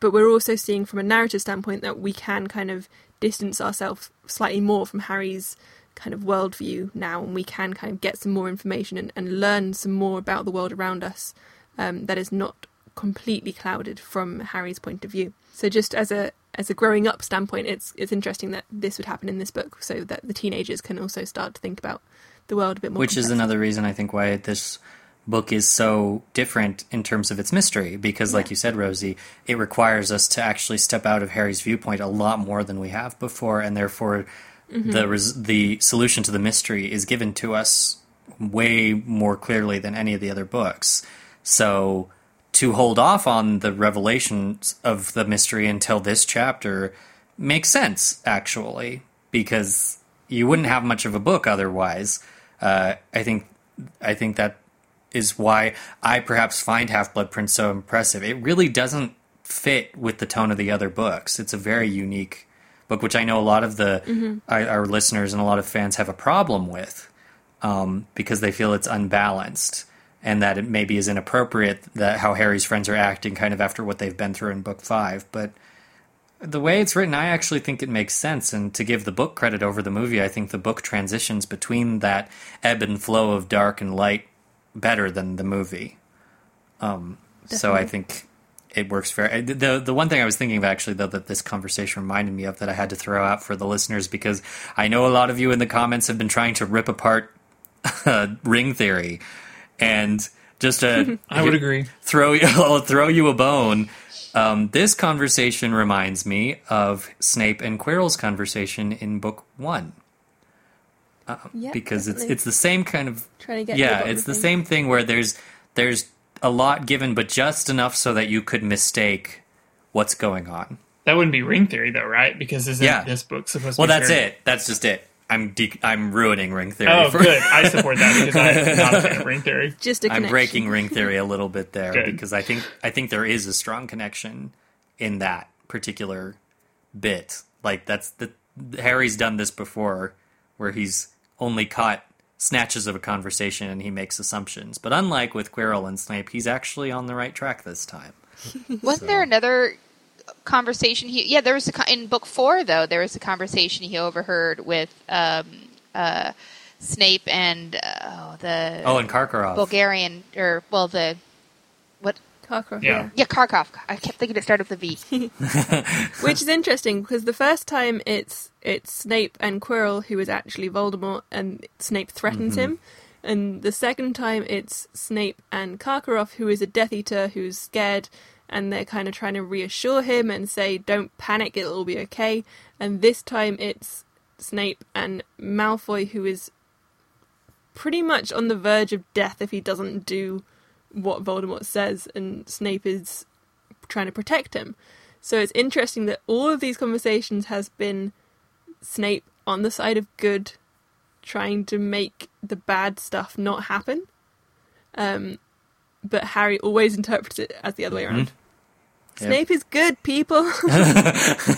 but we're also seeing from a narrative standpoint that we can kind of distance ourselves slightly more from Harry's kind of worldview now, and we can kind of get some more information and, and learn some more about the world around us um, that is not completely clouded from Harry's point of view. So, just as a as a growing up standpoint, it's it's interesting that this would happen in this book, so that the teenagers can also start to think about the world a bit more. which is another reason I think why this book is so different in terms of its mystery because like you said Rosie it requires us to actually step out of Harry's viewpoint a lot more than we have before and therefore mm-hmm. the res- the solution to the mystery is given to us way more clearly than any of the other books. So to hold off on the revelations of the mystery until this chapter makes sense actually because you wouldn't have much of a book otherwise uh, I think I think that is why I perhaps find Half Blood Prince so impressive. It really doesn't fit with the tone of the other books. It's a very unique book, which I know a lot of the our, our listeners and a lot of fans have a problem with um, because they feel it's unbalanced and that it maybe is inappropriate that how Harry's friends are acting kind of after what they've been through in book five, but the way it's written, I actually think it makes sense. And to give the book credit over the movie, I think the book transitions between that ebb and flow of dark and light better than the movie. Um, so I think it works very. The the one thing I was thinking of actually though that this conversation reminded me of that I had to throw out for the listeners because I know a lot of you in the comments have been trying to rip apart [laughs] uh, ring theory, and just to [laughs] I would agree. throw you, [laughs] I'll throw you a bone. Um, this conversation reminds me of Snape and Quirrell's conversation in book one Yeah, because it's definitely. it's the same kind of Trying to get yeah, it's the same thing where there's there's a lot given, but just enough so that you could mistake what's going on. That wouldn't be ring theory though, right? Because isn't Yeah. this book supposed to be? Well, that's very- it. That's just it. I'm de- I'm ruining ring theory. Oh, for- good. I [laughs] support that because I'm not a fan of ring theory. Just a I'm breaking ring theory a little bit there Good. because I think I think there is a strong connection in that particular bit. Like that's the Harry's done this before, where he's only caught snatches of a conversation and he makes assumptions. But unlike with Quirrell and Snape, he's actually on the right track this time. [laughs] Wasn't there another conversation he? Yeah, there was a in book four though. There was a conversation he overheard with um, uh, Snape and uh, the Oh, and Karkaroff. Bulgarian or well the what? Karkaroff, Yeah. yeah. Yeah, Kharkov. I kept thinking it started with a V. [laughs] [laughs] Which is interesting because the first time it's it's Snape and Quirrell who is actually Voldemort, and Snape threatens him, and the second time it's Snape and Karkaroff who is a Death Eater who's scared, and they're kind of trying to reassure him and say, "Don't panic, it'll all be okay." And this time it's Snape and Malfoy who is pretty much on the verge of death if he doesn't do what Voldemort says, and Snape is trying to protect him. So it's interesting that all of these conversations has been Snape on the side of good, trying to make the bad stuff not happen. Um, but Harry always [laughs] interprets it as the other way around. Yep. Snape is good, people. [laughs]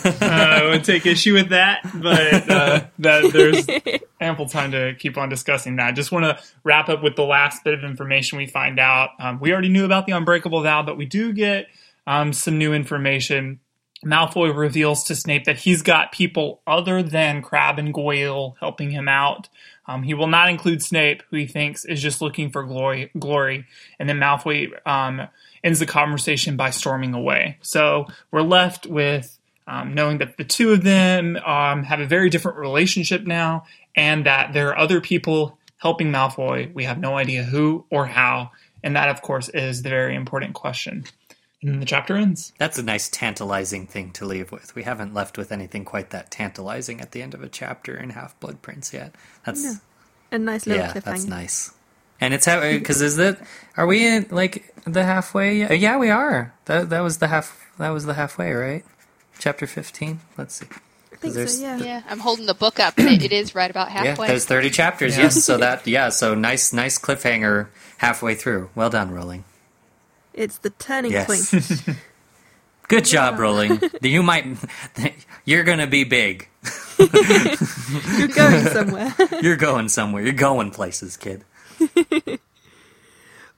Uh, I would take issue with that, but uh, that there's [laughs] ample time to keep on discussing that. I just want to wrap up with the last bit of information we find out. Um, we already knew about the unbreakable vow, but we do get um, some new information. Malfoy reveals to Snape that he's got people other than Crabbe and Goyle helping him out. Um, he will not include Snape, who he thinks is just looking for glory. Glory, and then Malfoy um, ends the conversation by storming away. So we're left with um, knowing that the two of them um, have a very different relationship now, and that there are other people helping Malfoy. We have no idea who or how, and that, of course, is the very important question. And then the chapter ends. That's a nice tantalizing thing to leave with. We haven't left with anything quite that tantalizing at the end of a chapter in Half Blood Prince yet. That's a nice little yeah, cliffhanger. that's nice. And it's how because is it are we in like the halfway? Yeah, we are. That that was the half. That was the halfway, right? Chapter fifteen. Let's see. I think there's- so, yeah. yeah, I'm holding the book up, and it, it is right about halfway. [clears throat] Yeah, halfway. there's thirty chapters. Yeah. Yes, [laughs] so that yeah, so nice, nice cliffhanger halfway through. Well done, Rowling. It's the turning Yes. point. [laughs] Good job, Rowling. [laughs] You might, you're gonna be big. You're going somewhere. You're going somewhere. You're going places, kid. [laughs]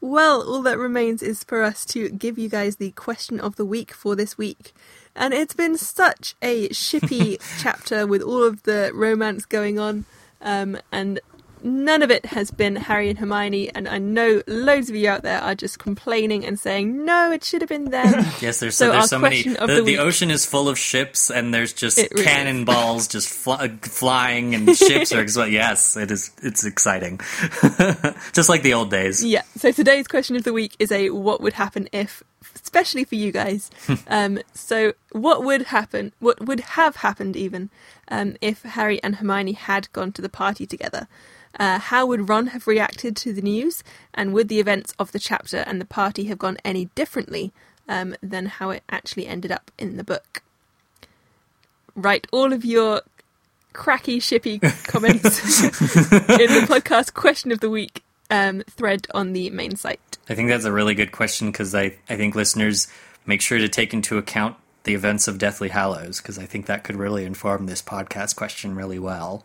Well, all that remains is for us to give you guys the question of the week for this week. And it's been such a shippy [laughs] chapter with all of the romance going on. Um, and none of it has been Harry and Hermione. And I know loads of you out there are just complaining and saying, no, it should have been them. [laughs] Yes, there's So so, there's so many. The, the, the ocean is full of ships, and there's just really cannonballs [laughs] just fly, flying, and ships are. Yes, it is. It's exciting, [laughs] just like the old days. Yeah. So today's question of the week is a what would happen if, especially for you guys. um, so what would happen? What would have happened even um, if Harry and Hermione had gone to the party together? Uh, how would Ron have reacted to the news? And would the events of the chapter and the party have gone any differently um, than how it actually ended up in the book? Write all of your cracky, shippy [laughs] comments [laughs] in the podcast question of the week um, thread on the main site. I think that's a really good question because I, I think listeners make sure to take into account the events of Deathly Hallows because I think that could really inform this podcast question really well.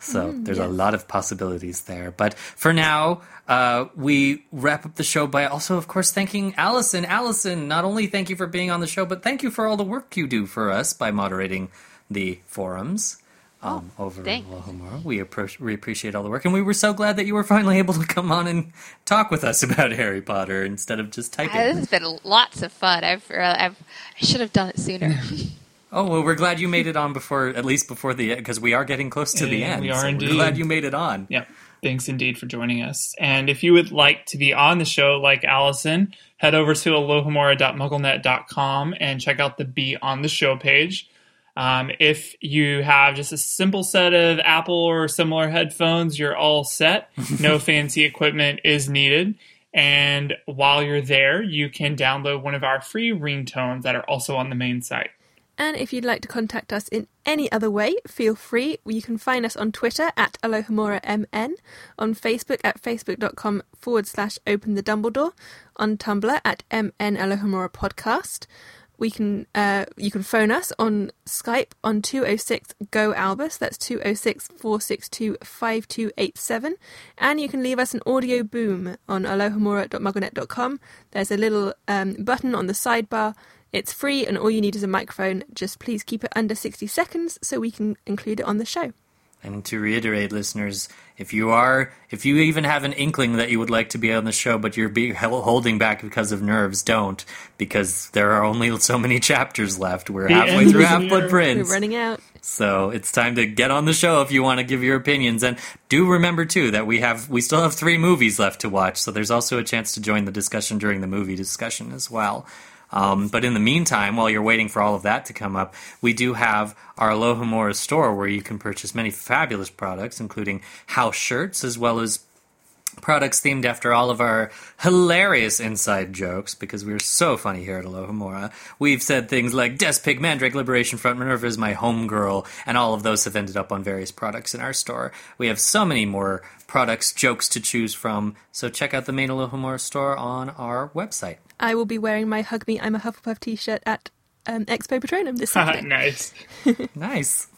So there's a lot of possibilities there. But for now, uh, we wrap up the show by also, of course, thanking Allison. Allison, not only thank you for being on the show, but thank you for all the work you do for us by moderating the forums. Um, over thanks. Lohomora. We, appro- we appreciate all the work, and we were so glad that you were finally able to come on and talk with us [laughs] about Harry Potter instead of just Uh, this has been lots of fun. I've, uh, I've I should have done it sooner. [laughs] Oh well, we're glad you made it on before, at least before the end because we are getting close to the end. we are so indeed. We're glad you made it on. Yeah. Thanks indeed for joining us. And if you would like to be on the show like Allison, head over to alohomora.mugglenet.com and check out the Be on the Show page. Um, if you have just a simple set of Apple or similar headphones, you're all set. [laughs] No fancy equipment is needed. And while you're there, you can download one of our free ringtones that are also on the main site. And if you'd like to contact us in any other way, feel free. You can find us on Twitter at AlohomoraMN, on Facebook at facebook.com forward slash open the Dumbledore, on Tumblr at MN Alohomora Podcast. We can uh, you can phone us on Skype on 206 Go Albus. That's 206 462 5287. And you can leave us an audio boom on alohomora.mugglenet.com. There's a little um, button on the sidebar. It's free and all you need is a microphone. Just please keep it under 60 seconds so we can include it on the show. And to reiterate, listeners, if you are, if you even have an inkling that you would like to be on the show, but you're be, holding back because of nerves, don't, because there are only so many chapters left. We're The halfway through Half near. Blood We're Prince, running out. so it's time to get on the show if you want to give your opinions. And do remember too that we have, we still have three movies left to watch, so there's also a chance to join the discussion during the movie discussion as well. Um, but in the meantime, while you're waiting for all of that to come up, we do have our Alohomora store where you can purchase many fabulous products, including house shirts as well as products themed after all of our hilarious inside jokes because we're so funny here at Alohomora. We've said things like Despig, Mandrake, Liberation Front, Minerva is my homegirl, and all of those have ended up on various products in our store. We have so many more products, jokes to choose from, so check out the main Alohomora store on our website. I will be wearing my Hug Me, I'm a Hufflepuff t shirt at um, Expo Patronum this [laughs] Saturday. nice. [laughs] [laughs] Nice.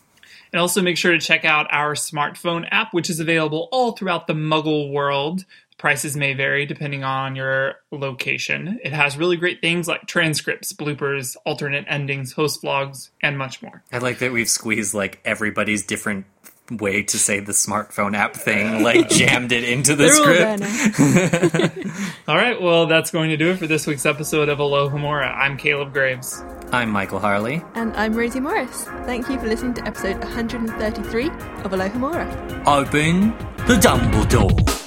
And also make sure to check out our smartphone app, which is available all throughout the Muggle world. Prices may vary depending on your location. It has really great things like transcripts, bloopers, alternate endings, host vlogs, and much more. I like that we've squeezed like everybody's different way to say the smartphone app thing, like [laughs] jammed it into the They're script. now. [laughs] All right, well, that's going to do it for this week's episode of Alohomora. I'm Caleb Grace. I'm Michael Harle. And I'm Rosie Morris. Thank you for listening to episode 133 of Alohomora. Open the Dumbledore.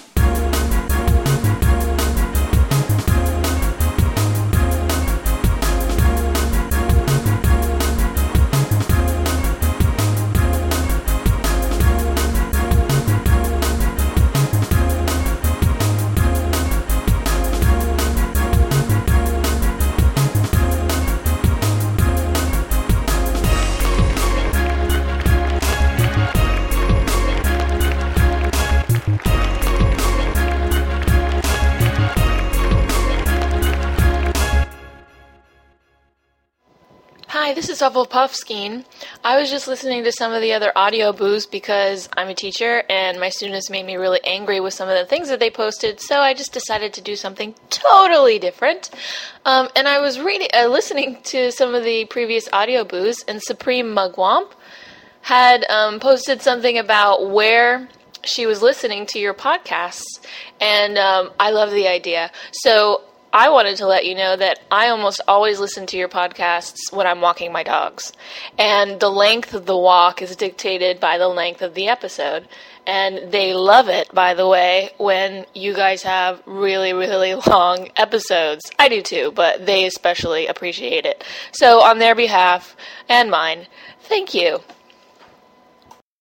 Is Hufflepuffskein. I was just listening to some of the other audio boos because I'm a teacher and my students made me really angry with some of the things that they posted, so I just decided to do something totally different. Um, and I was reading, uh, listening to some of the previous audio boos, and Supreme Mugwump had um, posted something about where she was listening to your podcasts, and um, I love the idea. So I wanted to let you know that I almost always listen to your podcasts when I'm walking my dogs, and the length of the walk is dictated by the length of the episode. And they love it, by the way, when you guys have really, really [laughs] long episodes. I do too, but they especially appreciate it. So, on their behalf and mine, thank you.